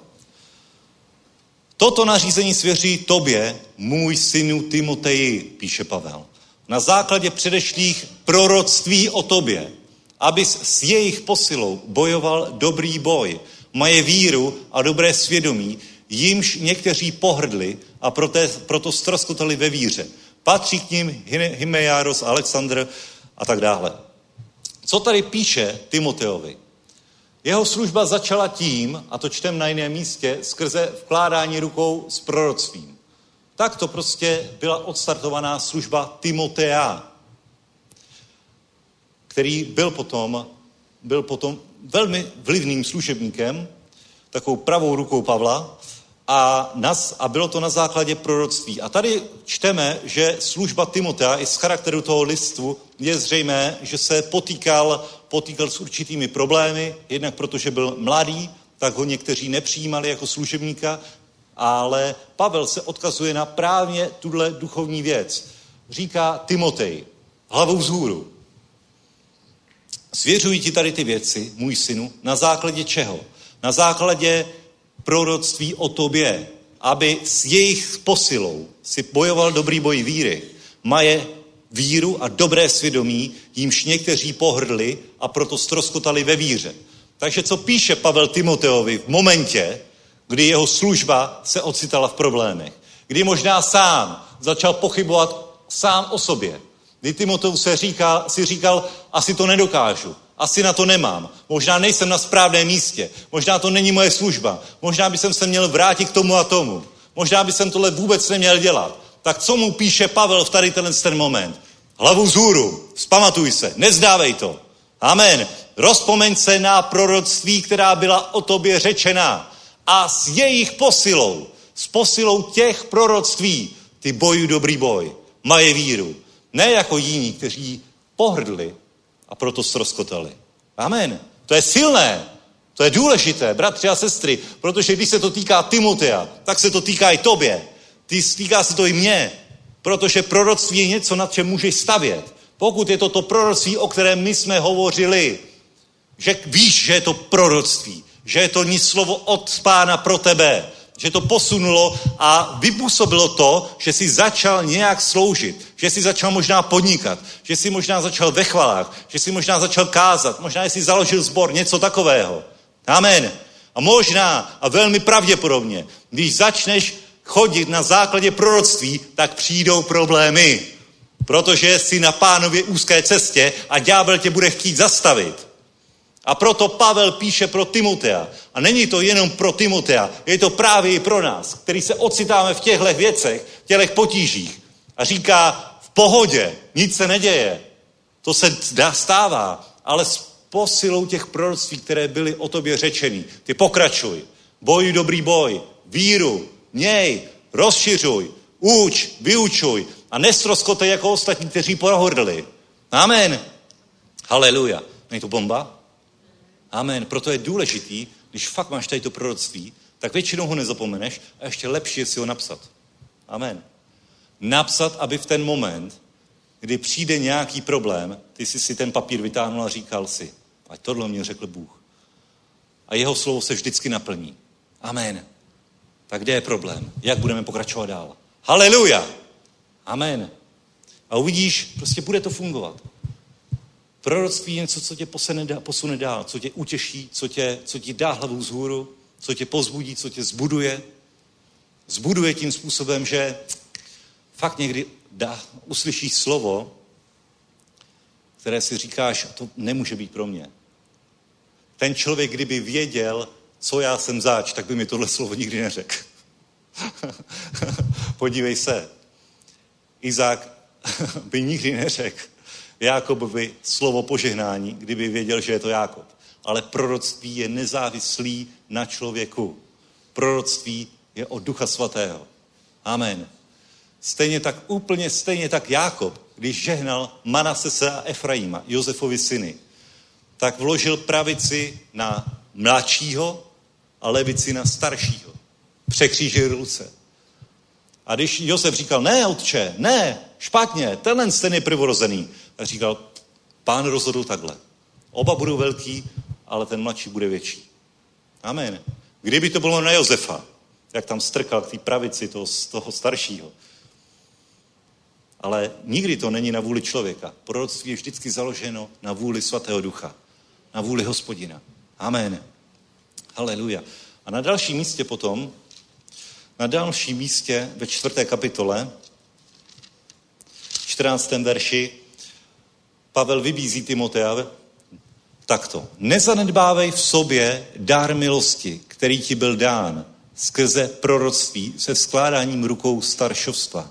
[SPEAKER 3] Toto nařízení svěří tobě, můj synu Timoteji, píše Pavel, na základě předešlých proroctví o tobě, abys s jejich posilou bojoval dobrý boj, maje víru a dobré svědomí, jimž někteří pohrdli a proto, proto stroskotali ve víře. Patří k ním Hymejáros, Alexandr a tak dále. Co tady píše Timoteovi? Jeho služba začala tím, a to čtem na jiném místě, skrze vkládání rukou s proroctvím. Tak to prostě byla odstartovaná služba Timotea, který byl potom, byl potom velmi vlivným služebníkem, takovou pravou rukou Pavla, a, nas, a bylo to na základě proroctví. A tady čteme, že služba Timotea i z charakteru toho listu je zřejmé, že se potýkal, potýkal s určitými problémy, jednak protože byl mladý, tak ho někteří nepřijímali jako služebníka, ale Pavel se odkazuje na právě tuhle duchovní věc. Říká Timotej, hlavou vzhůru. Svěřuji ti tady ty věci, můj synu, na základě čeho? Na základě proroctví o tobě, aby s jejich posilou si bojoval dobrý boj víry. Maje víru a dobré svědomí, jímž někteří pohrdli a proto stroskotali ve víře. Takže co píše Pavel Timoteovi v momentě, kdy jeho služba se ocitala v problémech. Kdy možná sám začal pochybovat sám o sobě. Kdy Timoteu se říkal, si říkal, asi to nedokážu, asi na to nemám. Možná nejsem na správném místě. Možná to není moje služba. Možná by jsem se měl vrátit k tomu a tomu. Možná by jsem tohle vůbec neměl dělat. Tak co mu píše Pavel v tady tenhle ten moment? Hlavu vzhůru, vzpamatuj se, nezdávej to. Amen. Rozpomeň se na proroctví, která byla o tobě řečená. A s jejich posilou, s posilou těch proroctví, ty bojuj dobrý boj. Maje víru. Ne jako jiní, kteří pohrdli a proto stroskotali. Amen. To je silné. To je důležité, bratři a sestry, protože když se to týká Timotea, tak se to týká i tobě. Ty, týká se to i mě, protože proroctví je něco, nad čem můžeš stavět. Pokud je to to proroctví, o kterém my jsme hovořili, že víš, že je to proroctví, že je to nic slovo od pána pro tebe, že to posunulo a vypůsobilo to, že si začal nějak sloužit, že si začal možná podnikat, že si možná začal ve chvalách, že si možná začal kázat, možná jsi založil sbor, něco takového. Amen. A možná a velmi pravděpodobně, když začneš chodit na základě proroctví, tak přijdou problémy. Protože jsi na pánově úzké cestě a ďábel tě bude chtít zastavit. A proto Pavel píše pro Timotea. A není to jenom pro Timotea, je to právě i pro nás, který se ocitáme v těchto věcech, v těchto potížích. A říká, v pohodě, nic se neděje. To se dá stává, ale s posilou těch proroctví, které byly o tobě řečeny. Ty pokračuj, boj dobrý boj, víru, měj, rozšiřuj, uč, vyučuj a nestroskotej jako ostatní, kteří pohordli. Amen. Haleluja. Není to bomba? Amen. Proto je důležitý, když fakt máš tady to proroctví, tak většinou ho nezapomeneš a ještě lepší je si ho napsat. Amen. Napsat, aby v ten moment, kdy přijde nějaký problém, ty jsi si ten papír vytáhnul a říkal si, ať tohle mě řekl Bůh. A jeho slovo se vždycky naplní. Amen. Tak kde je problém? Jak budeme pokračovat dál? Haleluja! Amen. A uvidíš, prostě bude to fungovat. Proroctví je něco, co tě posune, posune dál, co tě utěší, co, tě, co ti dá hlavu vzhůru, co tě pozbudí, co tě zbuduje. Zbuduje tím způsobem, že fakt někdy dá, uslyšíš slovo, které si říkáš, to nemůže být pro mě. Ten člověk, kdyby věděl, co já jsem zač, tak by mi tohle slovo nikdy neřekl. Podívej se. Izák by nikdy neřekl, Jákobovi slovo požehnání, kdyby věděl, že je to Jákob. Ale proroctví je nezávislý na člověku. Proroctví je od Ducha Svatého. Amen. Stejně tak, úplně stejně tak Jákob, když žehnal Manasese a Efraima, Josefovi syny, tak vložil pravici na mladšího a levici na staršího. Překřížil ruce. A když Josef říkal, ne, otče, ne, špatně, tenhle ten je prvorozený, a říkal, pán rozhodl takhle. Oba budou velký, ale ten mladší bude větší. Amen. Kdyby to bylo na Josefa, jak tam strkal k té pravici toho, toho staršího. Ale nikdy to není na vůli člověka. Proroctví je vždycky založeno na vůli svatého ducha. Na vůli hospodina. Amen. Haleluja. A na dalším místě potom, na dalším místě ve čtvrté kapitole, 14. verši, Pavel vybízí Timotea takto. Nezanedbávej v sobě dár milosti, který ti byl dán skrze proroctví se skládáním rukou staršovstva.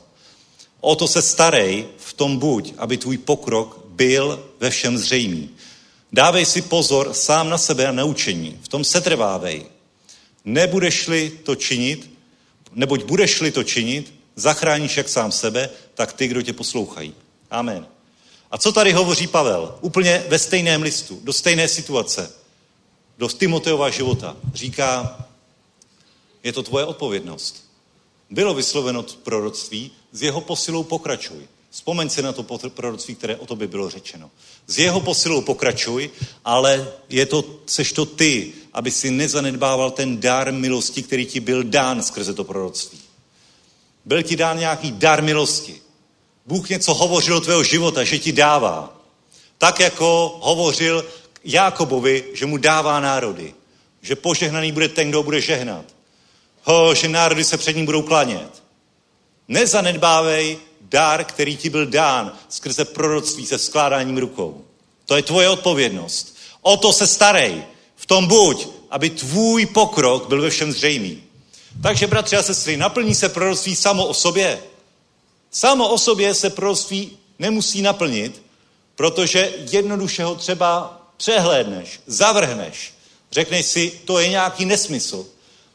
[SPEAKER 3] O to se starej v tom buď, aby tvůj pokrok byl ve všem zřejmý. Dávej si pozor sám na sebe a na učení. V tom se trvávej. Nebudeš-li to činit, neboť budeš-li to činit, zachráníš jak sám sebe, tak ty, kdo tě poslouchají. Amen. A co tady hovoří Pavel? Úplně ve stejném listu, do stejné situace, do Timoteova života. Říká, je to tvoje odpovědnost. Bylo vysloveno proroctví, z jeho posilou pokračuj. Vzpomeň si na to proroctví, které o tobě bylo řečeno. Z jeho posilou pokračuj, ale je to, seš to ty, aby si nezanedbával ten dar milosti, který ti byl dán skrze to proroctví. Byl ti dán nějaký dar milosti. Bůh něco hovořil o tvého života, že ti dává. Tak jako hovořil Jákobovi, že mu dává národy. Že požehnaný bude ten, kdo bude žehnat. Ho, že národy se před ním budou klanět. Nezanedbávej dar, který ti byl dán skrze proroctví se skládáním rukou. To je tvoje odpovědnost. O to se starej. V tom buď, aby tvůj pokrok byl ve všem zřejmý. Takže, bratři a sestry, naplní se proroctví samo o sobě. Samo o sobě se proroctví nemusí naplnit, protože jednoduše ho třeba přehlédneš, zavrhneš. Řekneš si, to je nějaký nesmysl.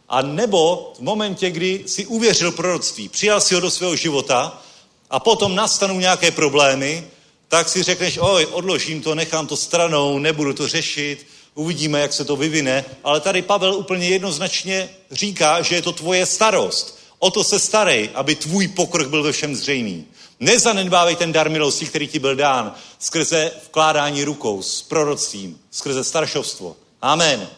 [SPEAKER 3] A nebo v momentě, kdy si uvěřil proroctví, přijal si ho do svého života a potom nastanou nějaké problémy, tak si řekneš, oj, odložím to, nechám to stranou, nebudu to řešit, uvidíme, jak se to vyvine. Ale tady Pavel úplně jednoznačně říká, že je to tvoje starost. O to se starej, aby tvůj pokrok byl ve všem zřejmý. Nezanedbávej ten dar milosti, který ti byl dán skrze vkládání rukou s proroctvím, skrze staršovstvo. Amen.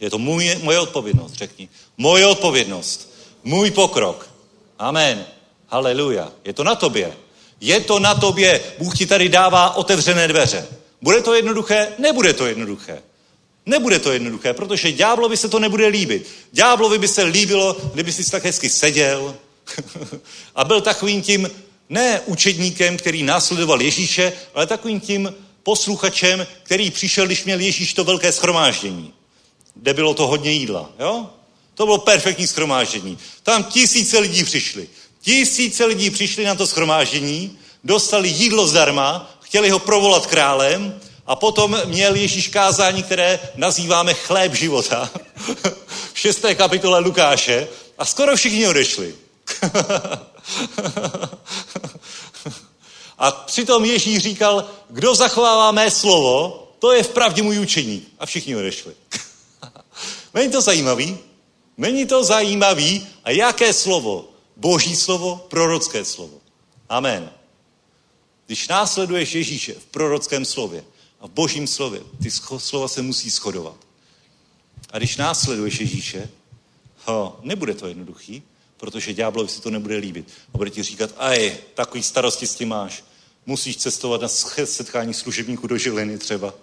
[SPEAKER 3] Je to můj, moje odpovědnost, řekni. Moje odpovědnost. Můj pokrok. Amen. Haleluja. Je to na tobě. Je to na tobě. Bůh ti tady dává otevřené dveře. Bude to jednoduché? Nebude to jednoduché. Nebude to jednoduché, protože ďáblovi se to nebude líbit. Ďáblovi by se líbilo, kdyby si tak hezky seděl a byl takovým tím ne učedníkem, který následoval Ježíše, ale takovým tím posluchačem, který přišel, když měl Ježíš to velké schromáždění, kde bylo to hodně jídla. Jo? To bylo perfektní schromáždění. Tam tisíce lidí přišli. Tisíce lidí přišli na to schromáždění, dostali jídlo zdarma, chtěli ho provolat králem a potom měl Ježíš kázání, které nazýváme chléb života v šesté kapitole Lukáše a skoro všichni odešli. a přitom Ježíš říkal, kdo zachovává mé slovo, to je vpravdě můj učeník. A všichni odešli. Není to zajímavý? Není to zajímavý? A jaké slovo? Boží slovo, prorocké slovo. Amen. Když následuješ Ježíše v prorockém slově a v božím slově, ty slova se musí shodovat. A když následuješ Ježíše, ho, nebude to jednoduchý, protože ďáblovi si to nebude líbit. A bude ti říkat, aj, takový starosti s tím máš. Musíš cestovat na setkání služebníků do Žiliny třeba.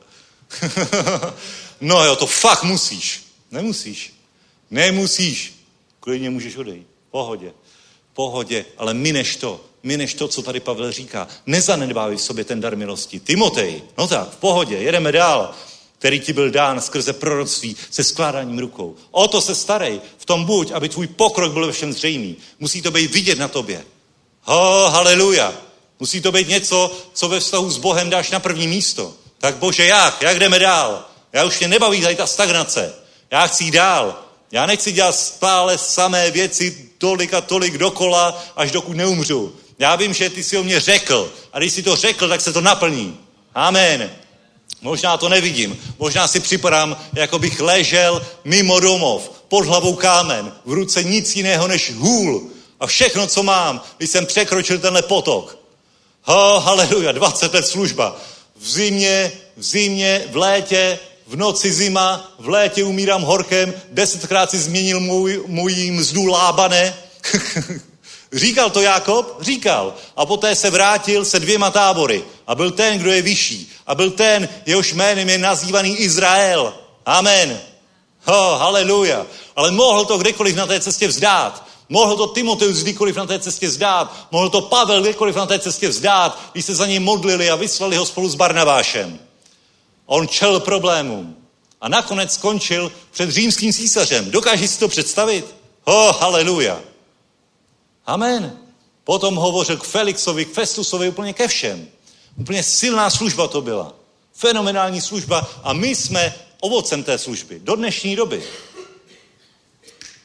[SPEAKER 3] no jo, to fakt musíš. Nemusíš. Nemusíš. Klidně můžeš odejít. Pohodě. Pohodě. Ale mineš to mineš to, co tady Pavel říká. Nezanedbávej v sobě ten dar milosti. Timotej, no tak, v pohodě, jedeme dál který ti byl dán skrze proroctví se skládáním rukou. O to se starej. V tom buď, aby tvůj pokrok byl ve všem zřejmý. Musí to být vidět na tobě. Ho, haleluja. Musí to být něco, co ve vztahu s Bohem dáš na první místo. Tak bože, jak? Jak jdeme dál? Já už mě nebaví tady ta stagnace. Já chci jít dál. Já nechci dělat stále samé věci tolik a tolik dokola, až dokud neumřu. Já vím, že ty si o mě řekl. A když si to řekl, tak se to naplní. Amen. Možná to nevidím. Možná si připadám, jako bych ležel mimo domov, pod hlavou kámen, v ruce nic jiného než hůl. A všechno, co mám, když jsem překročil tenhle potok. Ho, haleluja, 20 let služba. V zimě, v zimě, v létě, v noci zima, v létě umírám horkem, desetkrát si změnil můj, můj mzdu lábane. Říkal to Jakob? Říkal. A poté se vrátil se dvěma tábory. A byl ten, kdo je vyšší. A byl ten, jehož jménem je nazývaný Izrael. Amen. Oh, haleluja. Ale mohl to kdekoliv na té cestě vzdát. Mohl to Timoteus kdykoliv na té cestě vzdát. Mohl to Pavel kdekoliv na té cestě vzdát, když se za něj modlili a vyslali ho spolu s Barnabášem. On čel problémům. A nakonec skončil před římským císařem. Dokážeš si to představit? Oh, haleluja. Amen. Potom hovořil k Felixovi, k Festusovi, úplně ke všem. Úplně silná služba to byla. Fenomenální služba a my jsme ovocem té služby do dnešní doby.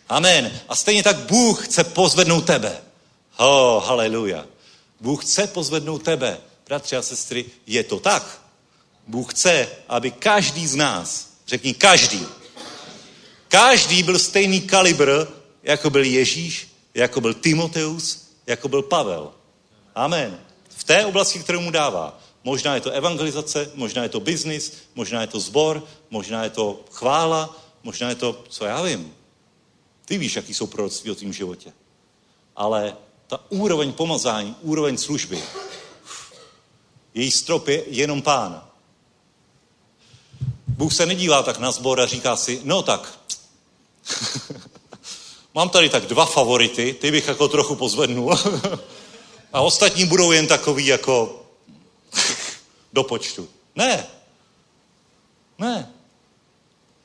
[SPEAKER 3] Amen. A stejně tak Bůh chce pozvednout tebe. Oh, haleluja. Bůh chce pozvednout tebe. Bratři a sestry, je to tak. Bůh chce, aby každý z nás, řekni každý, každý byl stejný kalibr, jako byl Ježíš, jako byl Timoteus, jako byl Pavel. Amen. V té oblasti, kterou mu dává. Možná je to evangelizace, možná je to biznis, možná je to zbor, možná je to chvála, možná je to, co já vím. Ty víš, jaký jsou proroctví o tvým životě. Ale ta úroveň pomazání, úroveň služby, její strop je jenom pán. Bůh se nedívá tak na zbor a říká si, no tak, mám tady tak dva favority, ty bych jako trochu pozvednul. a ostatní budou jen takový jako do počtu. Ne. Ne.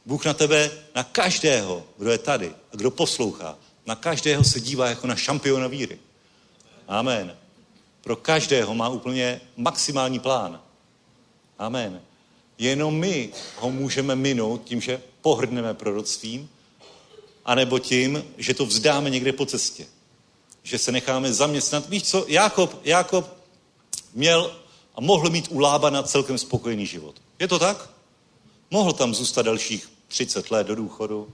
[SPEAKER 3] Bůh na tebe, na každého, kdo je tady a kdo poslouchá, na každého se dívá jako na šampiona víry. Amen. Pro každého má úplně maximální plán. Amen. Jenom my ho můžeme minout tím, že pohrdneme proroctvím, anebo tím, že to vzdáme někde po cestě. Že se necháme zaměstnat. Víš co, Jakob, Jakob měl a mohl mít u Lábana celkem spokojený život. Je to tak? Mohl tam zůstat dalších 30 let do důchodu.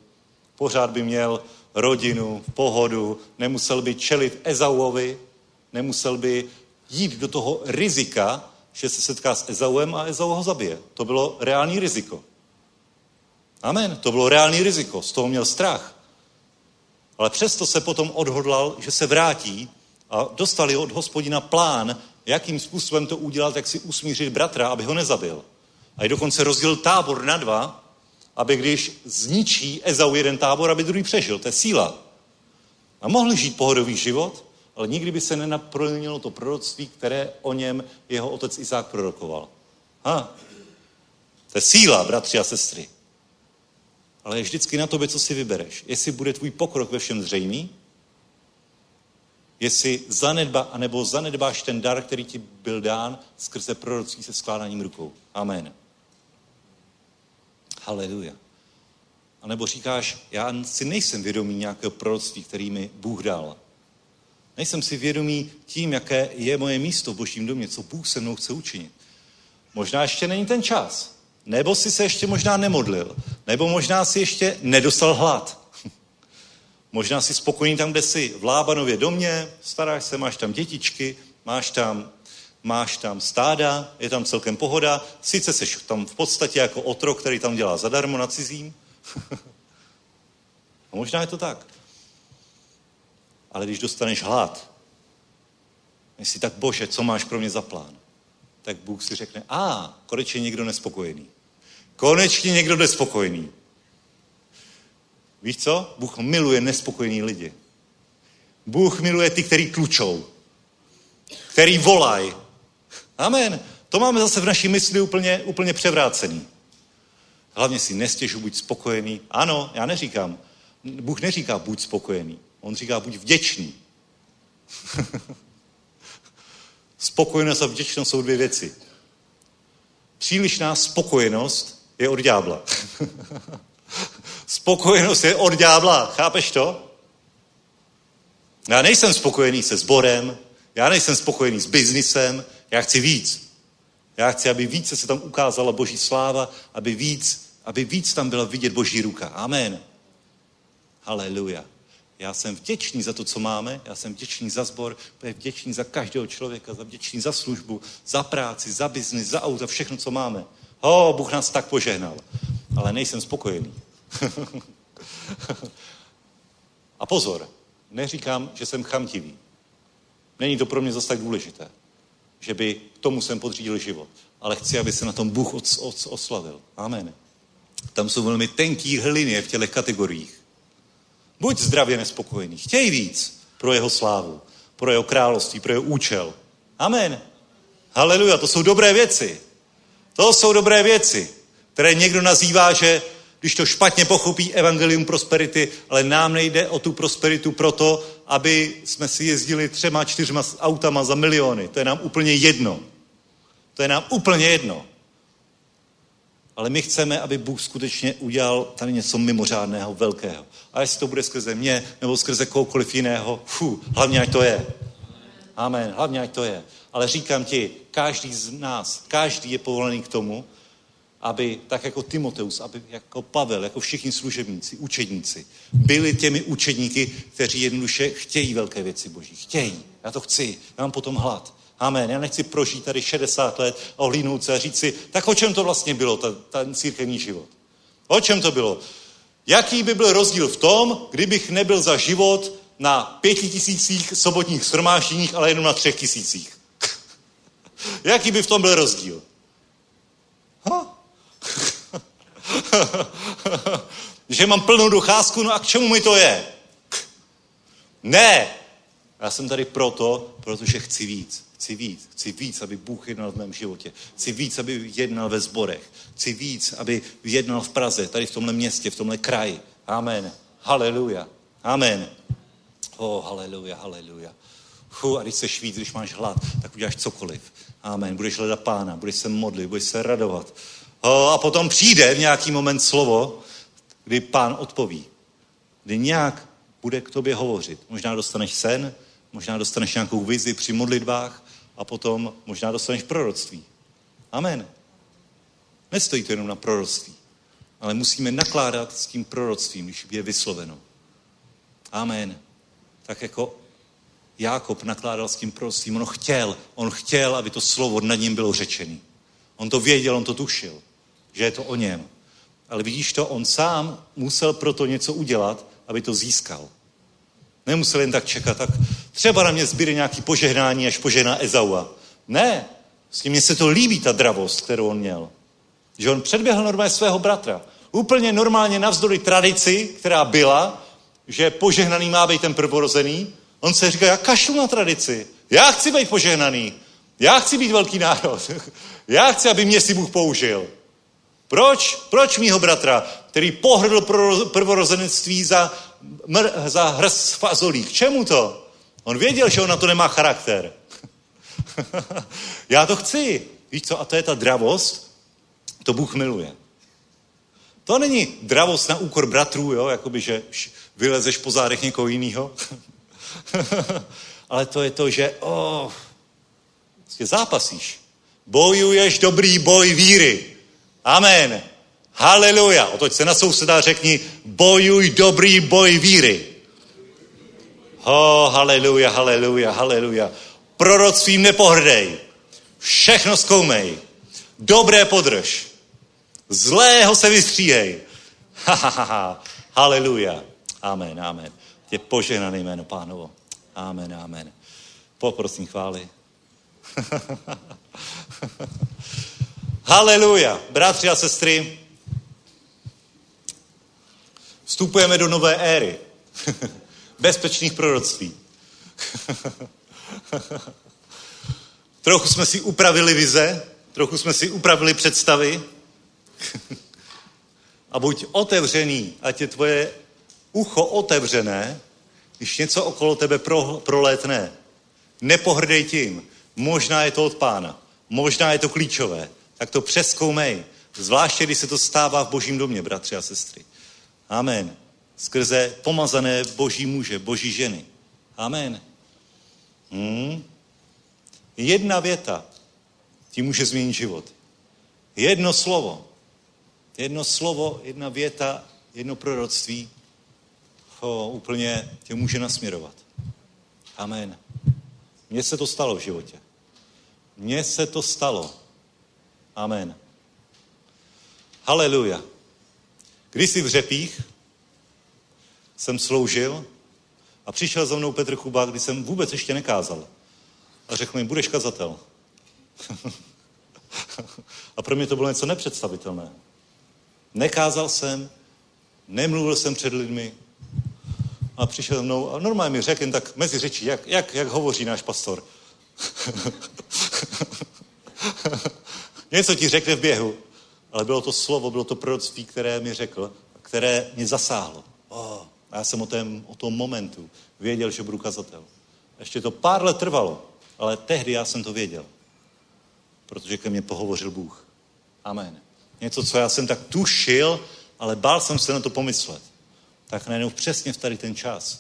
[SPEAKER 3] Pořád by měl rodinu, pohodu, nemusel by čelit Ezauovi, nemusel by jít do toho rizika, že se setká s Ezauem a Ezau ho zabije. To bylo reální riziko. Amen. To bylo reální riziko. Z toho měl strach. Ale přesto se potom odhodlal, že se vrátí a dostali od hospodina plán, jakým způsobem to udělat, jak si usmířit bratra, aby ho nezabil. A i dokonce rozdělil tábor na dva, aby když zničí Ezau jeden tábor, aby druhý přežil. To je síla. A mohl žít pohodový život, ale nikdy by se nenaplnilo to proroctví, které o něm jeho otec Izák prorokoval. Ha. To je síla, bratři a sestry. Ale je vždycky na tobě, co si vybereš. Jestli bude tvůj pokrok ve všem zřejmý, jestli zanedba, anebo zanedbáš ten dar, který ti byl dán skrze proroctví se skládáním rukou. Amen. Haleluja. A nebo říkáš, já si nejsem vědomý nějakého proroctví, který mi Bůh dal. Nejsem si vědomý tím, jaké je moje místo v božím domě, co Bůh se mnou chce učinit. Možná ještě není ten čas. Nebo si se ještě možná nemodlil. Nebo možná si ještě nedostal hlad. možná si spokojený tam, kde jsi. V Lábanově domě, staráš se, máš tam dětičky, máš tam máš tam stáda, je tam celkem pohoda, sice jsi tam v podstatě jako otrok, který tam dělá zadarmo na cizím. a možná je to tak. Ale když dostaneš hlad, si tak, bože, co máš pro mě za plán? Tak Bůh si řekne, a, konečně někdo nespokojený. Konečně někdo nespokojený. Víš co? Bůh miluje nespokojený lidi. Bůh miluje ty, který klučou, který volají, Amen. To máme zase v naší mysli úplně, úplně převrácený. Hlavně si nestěžu, buď spokojený. Ano, já neříkám. Bůh neříká buď spokojený. On říká buď vděčný. Spokojenost a vděčnost jsou dvě věci. Přílišná spokojenost je od ďábla. spokojenost je od ďábla. Chápeš to? Já nejsem spokojený se sborem, já nejsem spokojený s biznisem, já chci víc. Já chci, aby více se tam ukázala Boží sláva, aby víc, aby víc tam byla vidět Boží ruka. Amen. Haleluja. Já jsem vděčný za to, co máme, já jsem vděčný za sbor, vděčný za každého člověka, za vděčný za službu, za práci, za biznis, za auto, všechno, co máme. Ho, Bůh nás tak požehnal. ale nejsem spokojený. A pozor, neříkám, že jsem chamtivý. Není to pro mě zase tak důležité, že by tomu jsem podřídil život. Ale chci, aby se na tom Bůh os, os, oslavil. Amen. Tam jsou velmi tenký linie v těch kategoriích. Buď zdravě nespokojený. Chtěj víc pro jeho slávu, pro jeho království, pro jeho účel. Amen. Haleluja, to jsou dobré věci. To jsou dobré věci, které někdo nazývá, že když to špatně pochopí evangelium prosperity, ale nám nejde o tu prosperitu proto, aby jsme si jezdili třema, čtyřma autama za miliony. To je nám úplně jedno. To je nám úplně jedno. Ale my chceme, aby Bůh skutečně udělal tady něco mimořádného, velkého. A jestli to bude skrze mě, nebo skrze kohokoliv jiného, fu, hlavně ať to je. Amen, hlavně ať to je. Ale říkám ti, každý z nás, každý je povolený k tomu, aby, tak jako Timoteus, aby jako Pavel, jako všichni služebníci, učedníci, byli těmi učedníky, kteří jednoduše chtějí velké věci Boží. Chtějí. Já to chci. Já mám potom hlad. Amen. Já nechci prožít tady 60 let a ohlídnout se a říct si, tak o čem to vlastně bylo, ta, ten církevní život? O čem to bylo? Jaký by byl rozdíl v tom, kdybych nebyl za život na pěti tisících sobotních shromážděních, ale jenom na třech tisících? Jaký by v tom byl rozdíl? Ha? že mám plnou docházku, no a k čemu mi to je? Ne! Já jsem tady proto, protože chci víc. Chci víc. Chci víc, aby Bůh jednal v mém životě. Chci víc, aby jednal ve zborech. Chci víc, aby jednal v Praze, tady v tomhle městě, v tomhle kraji. Amen. Haleluja. Amen. Oh, haleluja, haleluja. Hu, a když seš víc, když máš hlad, tak uděláš cokoliv. Amen. Budeš hledat pána, budeš se modlit, budeš se radovat. A potom přijde v nějaký moment slovo, kdy pán odpoví. Kdy nějak bude k tobě hovořit. Možná dostaneš sen, možná dostaneš nějakou vizi při modlitbách a potom možná dostaneš proroctví. Amen. Nestojí to jenom na proroctví, ale musíme nakládat s tím proroctvím, když je vysloveno. Amen. Tak jako Jákob nakládal s tím proroctvím, on chtěl, on chtěl, aby to slovo nad ním bylo řečený. On to věděl, on to tušil že je to o něm. Ale vidíš to, on sám musel proto něco udělat, aby to získal. Nemusel jen tak čekat, tak třeba na mě zbyde nějaký požehnání, až požehná Ezaua. Ne, s tím mně se to líbí, ta dravost, kterou on měl. Že on předběhl normálně svého bratra. Úplně normálně navzdory tradici, která byla, že požehnaný má být ten prvorozený, on se říká, já kašlu na tradici. Já chci být požehnaný. Já chci být velký národ. Já chci, aby mě si Bůh použil. Proč? Proč mýho bratra, který pohrdl prvorozenectví za, mr, za hrst fazolí? K čemu to? On věděl, že on na to nemá charakter. Já to chci. Víš co? A to je ta dravost, to Bůh miluje. To není dravost na úkor bratrů, jo? Jakoby, že vylezeš po zádech někoho jiného. Ale to je to, že oh, zápasíš. Bojuješ dobrý boj víry. Amen. Haleluja. Otoď se na souseda a řekni, bojuj dobrý boj víry. Ho, haleluja, haleluja, haleluja. Proroctvím nepohrdej. Všechno zkoumej. Dobré podrž. Zlého se vystříhej. Ha, ha, ha, ha. Haleluja. Amen, amen. Je požehnané jméno pánovo. Amen, amen. Poprosím chvály. Haleluja. Bratři a sestry, vstupujeme do nové éry. Bezpečných proroctví. trochu jsme si upravili vize, trochu jsme si upravili představy. a buď otevřený, ať je tvoje ucho otevřené, když něco okolo tebe pro, prolétne. Nepohrdej tím. Možná je to od pána. Možná je to klíčové tak to přeskoumej. Zvláště, když se to stává v božím domě, bratři a sestry. Amen. Skrze pomazané boží muže, boží ženy. Amen. Hmm. Jedna věta ti může změnit život. Jedno slovo. Jedno slovo, jedna věta, jedno proroctví ho úplně tě může nasměrovat. Amen. Mně se to stalo v životě. Mně se to stalo. Amen. Haleluja. Když si v Řepích jsem sloužil a přišel za mnou Petr Chuba, když jsem vůbec ještě nekázal. A řekl mi, budeš kazatel. a pro mě to bylo něco nepředstavitelné. Nekázal jsem, nemluvil jsem před lidmi a přišel za mnou a normálně mi řekl jen tak mezi řečí, jak, jak, jak hovoří náš pastor. něco ti řekne v běhu, ale bylo to slovo, bylo to proroctví, které mi řekl, které mě zasáhlo. Oh, a já jsem o, tém, o tom momentu věděl, že budu kazatel. Ještě to pár let trvalo, ale tehdy já jsem to věděl. Protože ke mně pohovořil Bůh. Amen. Něco, co já jsem tak tušil, ale bál jsem se na to pomyslet. Tak najednou přesně v tady ten čas.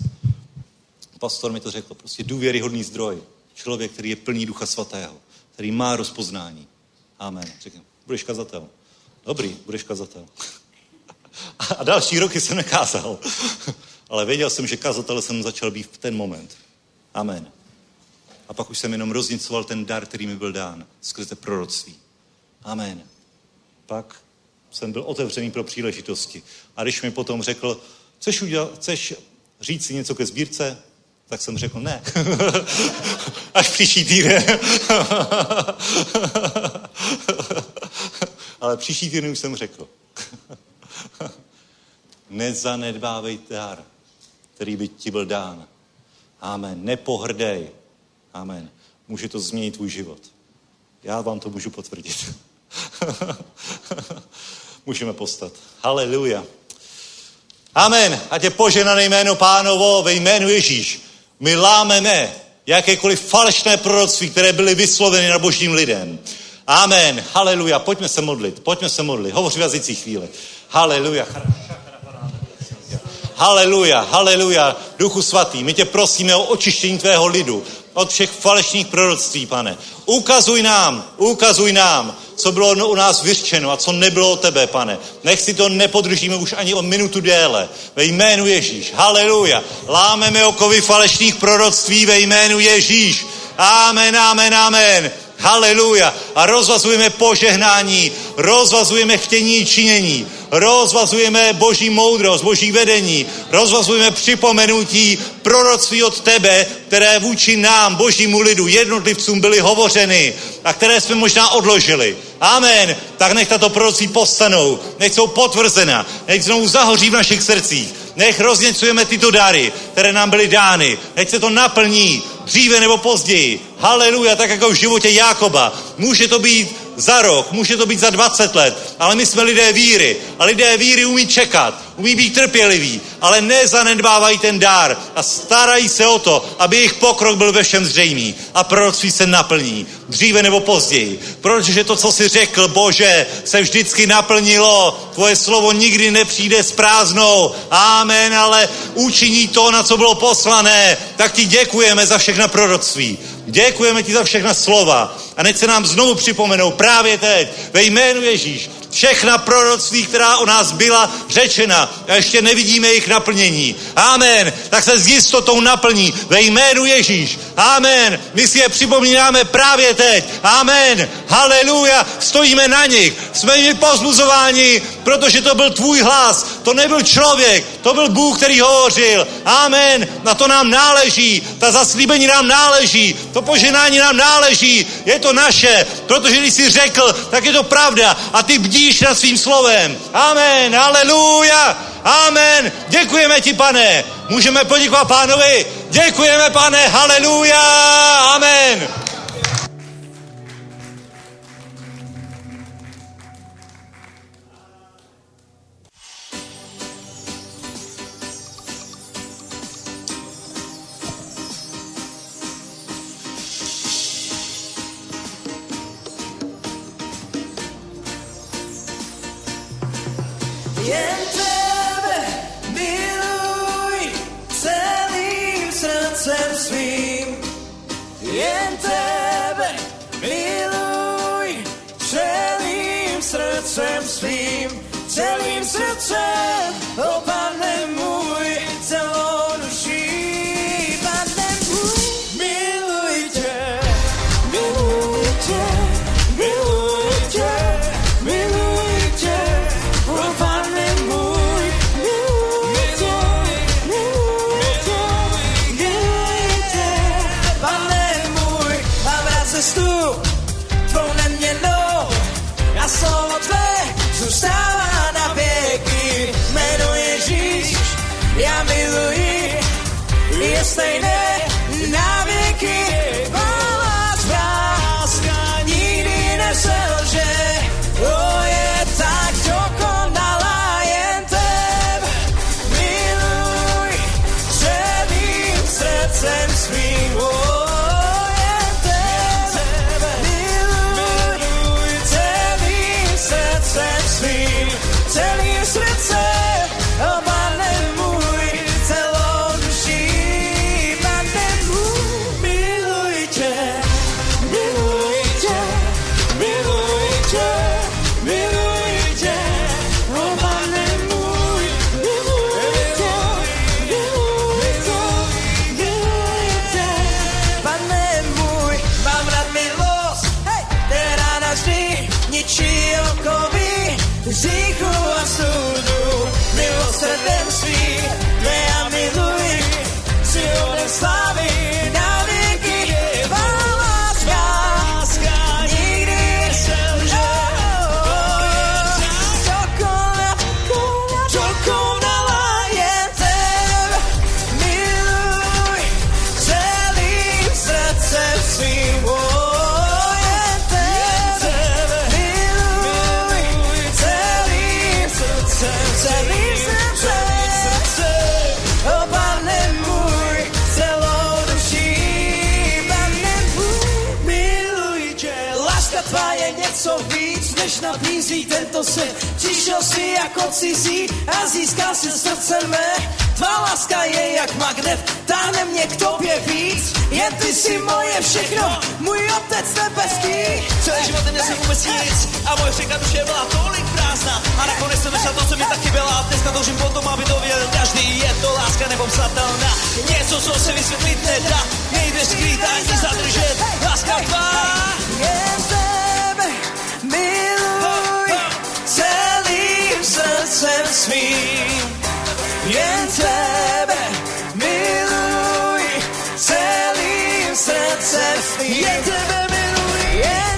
[SPEAKER 3] Pastor mi to řekl, prostě důvěryhodný zdroj. Člověk, který je plný ducha svatého, který má rozpoznání. Amen. Řekl, budeš kazatel. Dobrý, budeš kazatel. A další roky jsem nekázal. Ale věděl jsem, že kazatel jsem začal být v ten moment. Amen. A pak už jsem jenom roznicoval ten dar, který mi byl dán skrze proroctví. Amen. Pak jsem byl otevřený pro příležitosti. A když mi potom řekl, chceš, udělat, chceš říct si něco ke sbírce, tak jsem řekl ne. Až příští týden. Ale příští týden už jsem řekl. Nezanedbávej dar, který by ti byl dán. Amen. Nepohrdej. Amen. Může to změnit tvůj život. Já vám to můžu potvrdit. Můžeme postat. Haleluja. Amen. A tě poženané jméno pánovo ve jménu Ježíš. My lámeme jakékoliv falešné proroctví, které byly vysloveny na božím lidem. Amen. Haleluja. Pojďme se modlit. Pojďme se modlit. Hovoří v jazycích chvíli. Haleluja. Haleluja, haleluja. Duchu svatý, my tě prosíme o očištění tvého lidu od všech falešných proroctví, pane. Ukazuj nám, ukazuj nám, co bylo u nás vyřčeno a co nebylo o tebe, pane. Nech si to nepodržíme už ani o minutu déle. Ve jménu Ježíš. Haleluja. Lámeme okovy falešných proroctví ve jménu Ježíš. Amen, amen, amen. Haleluja. A rozvazujeme požehnání, rozvazujeme chtění činění, rozvazujeme boží moudrost, boží vedení, rozvazujeme připomenutí proroctví od tebe, které vůči nám, božímu lidu, jednotlivcům byly hovořeny a které jsme možná odložili. Amen. Tak nech tato proroctví postanou, nech jsou potvrzena, nech znovu zahoří v našich srdcích, nech rozněcujeme tyto dary, které nám byly dány, nech se to naplní dříve nebo později. Haleluja, tak jako v životě Jákoba. Může to být za rok, může to být za 20 let, ale my jsme lidé víry. A lidé víry umí čekat, umí být trpěliví, ale nezanedbávají ten dár a starají se o to, aby jejich pokrok byl ve všem zřejmý a proroctví se naplní, dříve nebo později. Protože to, co jsi řekl, Bože, se vždycky naplnilo. Tvoje slovo nikdy nepřijde s prázdnou. Amen, ale učiní to, na co bylo poslané. Tak ti děkujeme za všechna proroctví. Děkujeme ti za všechna slova. A nech se nám znovu připomenou právě teď ve jménu Ježíš všechna proroctví, která o nás byla řečena a ještě nevidíme jejich naplnění. Amen. Tak se s jistotou naplní ve jménu Ježíš. Amen. My si je připomínáme právě teď. Amen. Haleluja. Stojíme na nich. Jsme jimi pozbuzováni, protože to byl tvůj hlas. To nebyl člověk, to byl Bůh, který hovořil. Amen. Na to nám náleží. Ta zaslíbení nám náleží. To poženání nám náleží. Je to naše, protože když jsi řekl, tak je to pravda. A ty bdí bdíš nad svým slovem. Amen, aleluja, amen. Děkujeme ti, pane. Můžeme poděkovat pánovi. Děkujeme, pane, haleluja, amen.
[SPEAKER 1] Jen tebe miluj celým srdcem svým. Jen tebe miluj celým srdcem svým. Celým srdcem, o pane můj, celou je stejné svět. Přišel si jako cizí a získal si srdce mé. Tvá láska je jak magnet, táhne mě k tobě víc. Jen ty si moje všechno, můj otec nebeský.
[SPEAKER 2] Celý život neměl vůbec nic a moje řeka duše byla tolik prázdná a nakonec jsem našel to, co mi taky byla a dneska toužím po tom, aby to věděl každý. Je to láska nebo psatelná, něco, co se vysvětlit nedá, nejde skrýt ani zadržet. Láska tvá,
[SPEAKER 1] Jen tebe miluj celým srdcem svým. Jen tebe miluj celým srdcem svým. Jen tebe miluj, jen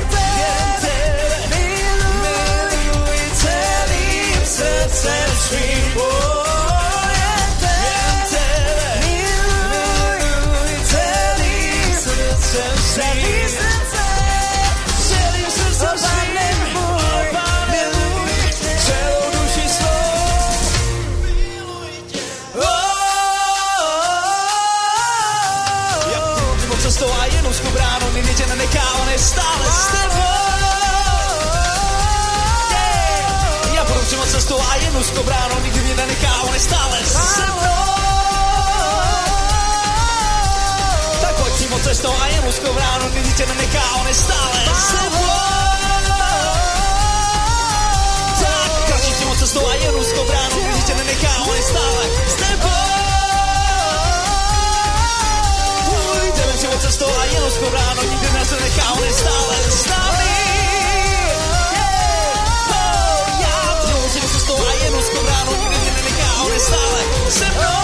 [SPEAKER 2] úzkou bránou, nikdy mě nenechá, on je stále s tebou. Tak pojď přímo cestou a jen úzkou bránou, nikdy tě nenechá, on je stále s tebou. Tak kračí přímo cestou a jen úzkou bránou, nikdy tě nenechá, on je stále s tebou. Půjdeme přímo cestou a jen úzkou bránou, nikdy nás nenechá, on je stále s námi. Je stále se mnou.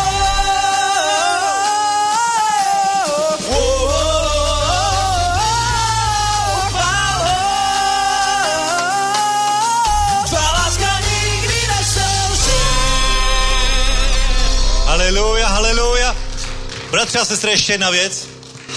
[SPEAKER 3] Haleluja, haleluja. Bratře a sestry, ještě jedna věc.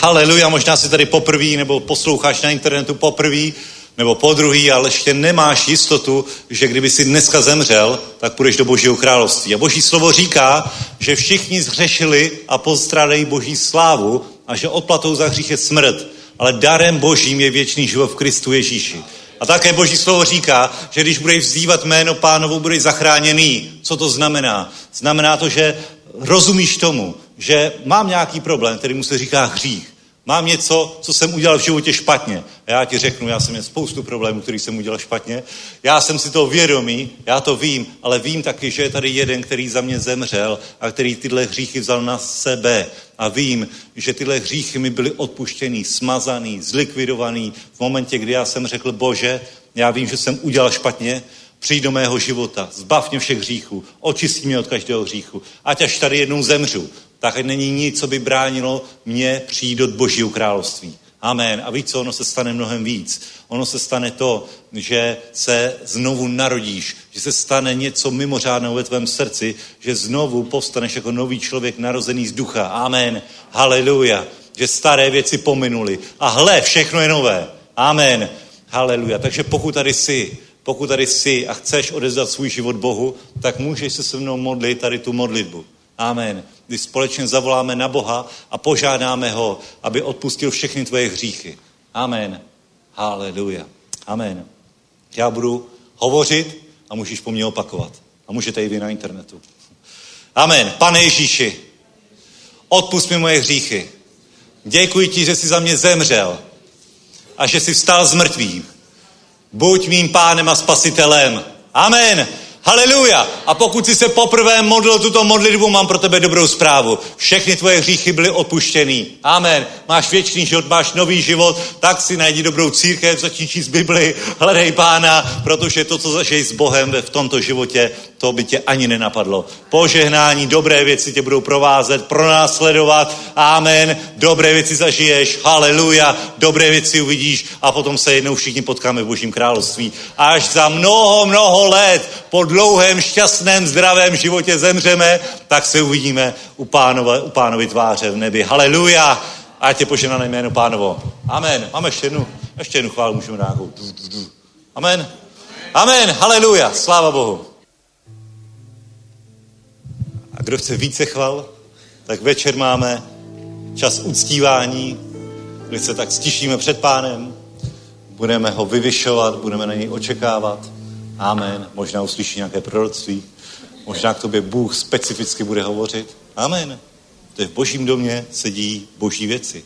[SPEAKER 3] Haleluja, možná si tady poprvé, nebo posloucháš na internetu poprvé, nebo po druhý, ale ještě nemáš jistotu, že kdyby si dneska zemřel, tak půjdeš do Božího království. A Boží slovo říká, že všichni zhřešili a postrádají Boží slávu a že odplatou za hřích je smrt, ale darem Božím je věčný život v Kristu Ježíši. A také Boží slovo říká, že když budeš vzývat jméno pánovu, budeš zachráněný. Co to znamená? Znamená to, že rozumíš tomu, že mám nějaký problém, který mu se říká hřích. Mám něco, co jsem udělal v životě špatně. A já ti řeknu, já jsem měl spoustu problémů, který jsem udělal špatně. Já jsem si to vědomý, já to vím, ale vím taky, že je tady jeden, který za mě zemřel a který tyhle hříchy vzal na sebe. A vím, že tyhle hříchy mi byly odpuštěný, smazaný, zlikvidovaný v momentě, kdy já jsem řekl, bože, já vím, že jsem udělal špatně, přijď do mého života, zbav mě všech hříchů, očistí mě od každého hříchu. Ať až tady jednou zemřu, tak není nic, co by bránilo mě přijít do Božího království. Amen. A víš co, ono se stane mnohem víc. Ono se stane to, že se znovu narodíš, že se stane něco mimořádného ve tvém srdci, že znovu povstaneš jako nový člověk narozený z ducha. Amen. Haleluja. Že staré věci pominuly. A hle, všechno je nové. Amen. Haleluja. Takže pokud tady jsi, pokud tady jsi a chceš odezdat svůj život Bohu, tak můžeš se se mnou modlit tady tu modlitbu. Amen. Když společně zavoláme na Boha a požádáme ho, aby odpustil všechny tvoje hříchy. Amen. Haleluja. Amen. Já budu hovořit a můžeš po mně opakovat. A můžete i vy na internetu. Amen. Pane Ježíši, odpust mi moje hříchy. Děkuji ti, že jsi za mě zemřel a že jsi vstal z mrtvých. Buď mým pánem a spasitelem. Amen. Haleluja. A pokud jsi se poprvé modlil tuto modlitbu, mám pro tebe dobrou zprávu. Všechny tvoje hříchy byly odpuštěný. Amen. Máš věčný život, máš nový život, tak si najdi dobrou církev, začni číst Bibli, hledej pána, protože to, co zažiješ s Bohem v tomto životě, to by tě ani nenapadlo. Požehnání, dobré věci tě budou provázet, pronásledovat. Amen. Dobré věci zažiješ. Haleluja. Dobré věci uvidíš a potom se jednou všichni potkáme v Božím království. Až za mnoho, mnoho let po dlouhém, šťastném, zdravém životě zemřeme, tak se uvidíme u, pánova, u pánovi tváře v nebi. Haleluja. A tě poženané jméno pánovo. Amen. Máme ještě jednu, ještě jednu chválu, můžeme dát. Amen. Amen. Haleluja. Sláva Bohu. A kdo chce více chval, tak večer máme čas uctívání, kdy se tak stišíme před pánem, budeme ho vyvyšovat, budeme na něj očekávat. Amen. Možná uslyší nějaké proroctví, možná k tobě Bůh specificky bude hovořit. Amen. To je v božím domě sedí boží věci.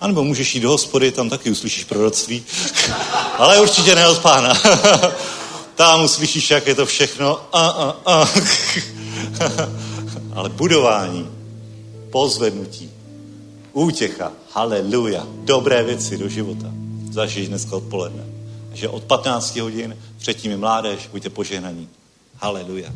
[SPEAKER 3] A nebo můžeš jít do hospody, tam taky uslyšíš proroctví. Ale určitě ne od pána. tam uslyšíš, jak je to všechno. A, a, a. Ale budování, pozvednutí, útěcha, haleluja, dobré věci do života zažiješ dneska odpoledne. Že od 15 hodin předtím je mládež, buďte požehnaní. Haleluja.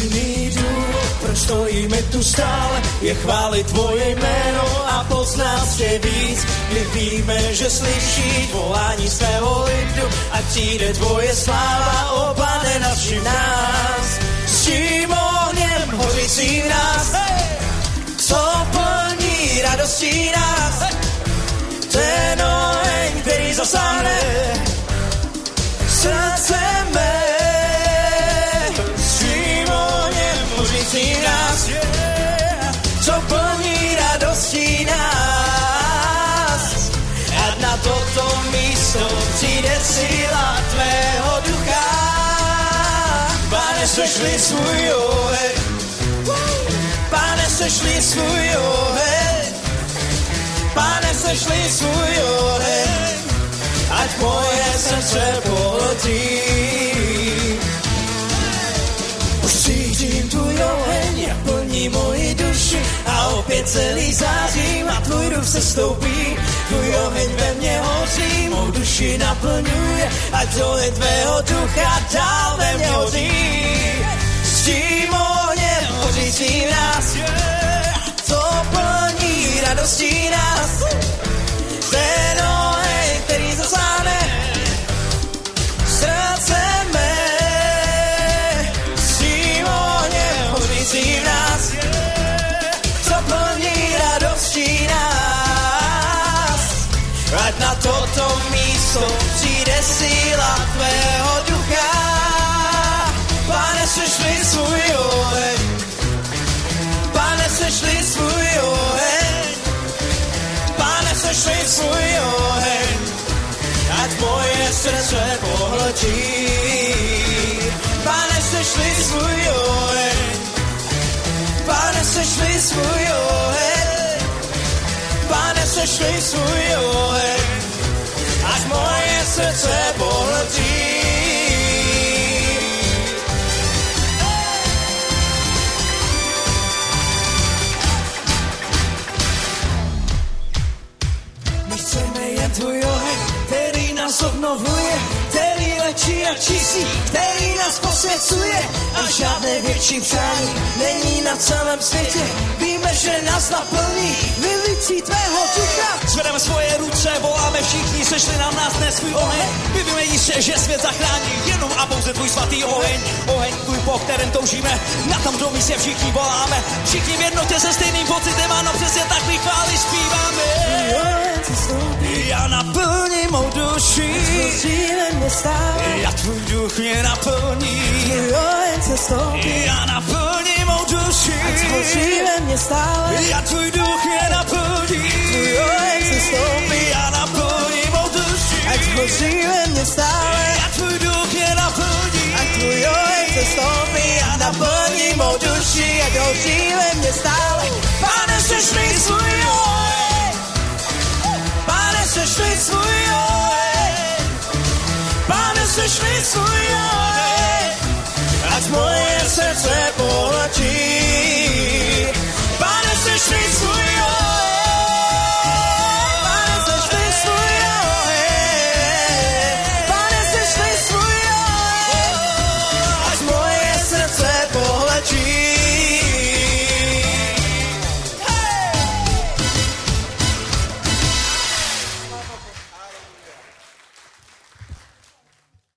[SPEAKER 1] Jediný důvod, proč stojíme tu stále, je chválit tvoje jméno a poznat tě víc. My víme, že slyší volání svého lidu a přijde tvoje sláva, o pane navšim nás. S tím ohněm hořící nás, co plní radostí nás. Ten oheň, který zasáhne srdce mé. Sešli svůj oheň, Pane, sešli svůj oheň, Pane, sešli svůj oheň, ať moje srdce poletí. Už cítím tvůj oheň, plní moji duši a opět celý zářím a tvůj duch se stoupí. Tvůj oheň ve mně hoří, mou duši naplňuje, ať oheň tvého ducha dál ve mně hoří. S tím ohněm hořící nás, co plní radostí nás. cestou přijde síla tvého ducha. Pane, sešli svůj oheň, pane, sešli svůj oheň, pane, sešli svůj oheň, ať moje srdce pohltí. Pane, sešli svůj oheň, pane, sešli svůj oheň, pane, sešli svůj oheň, Ať moje srdce pohltí. My chceme jen tvůj oheň, který nás obnovuje, který lečí a čistí, který nás posvěcuje a žádné větší přání není na celém světě. Víme, že nás naplní vylicí tvého ducha. Zvedeme svoje ruce, voláme všichni, sešli nám nás dnes svůj oheň. My víme jistě, že svět zachrání jenom a pouze tvůj svatý oheň. Oheň tvůj, po kterém toužíme, na tom tom místě všichni voláme. Všichni v jednotě se stejným pocitem, ano přesně tak my chvály zpíváme. Já naplním mou duši. Já tvůj duch mě naplní. Já naplním mou duši. mě stále. Já tvůj duch mě naplní. Já naplním mou duši. mě stále. Já tvůj duch mě naplní. Já naplním mou duši. Ať hoří mě stále. Pane, seš mi svůj oheň. Pane, seš mi svůj oheň. Pane, seš mi svůj oheň. Las mujeres por ti.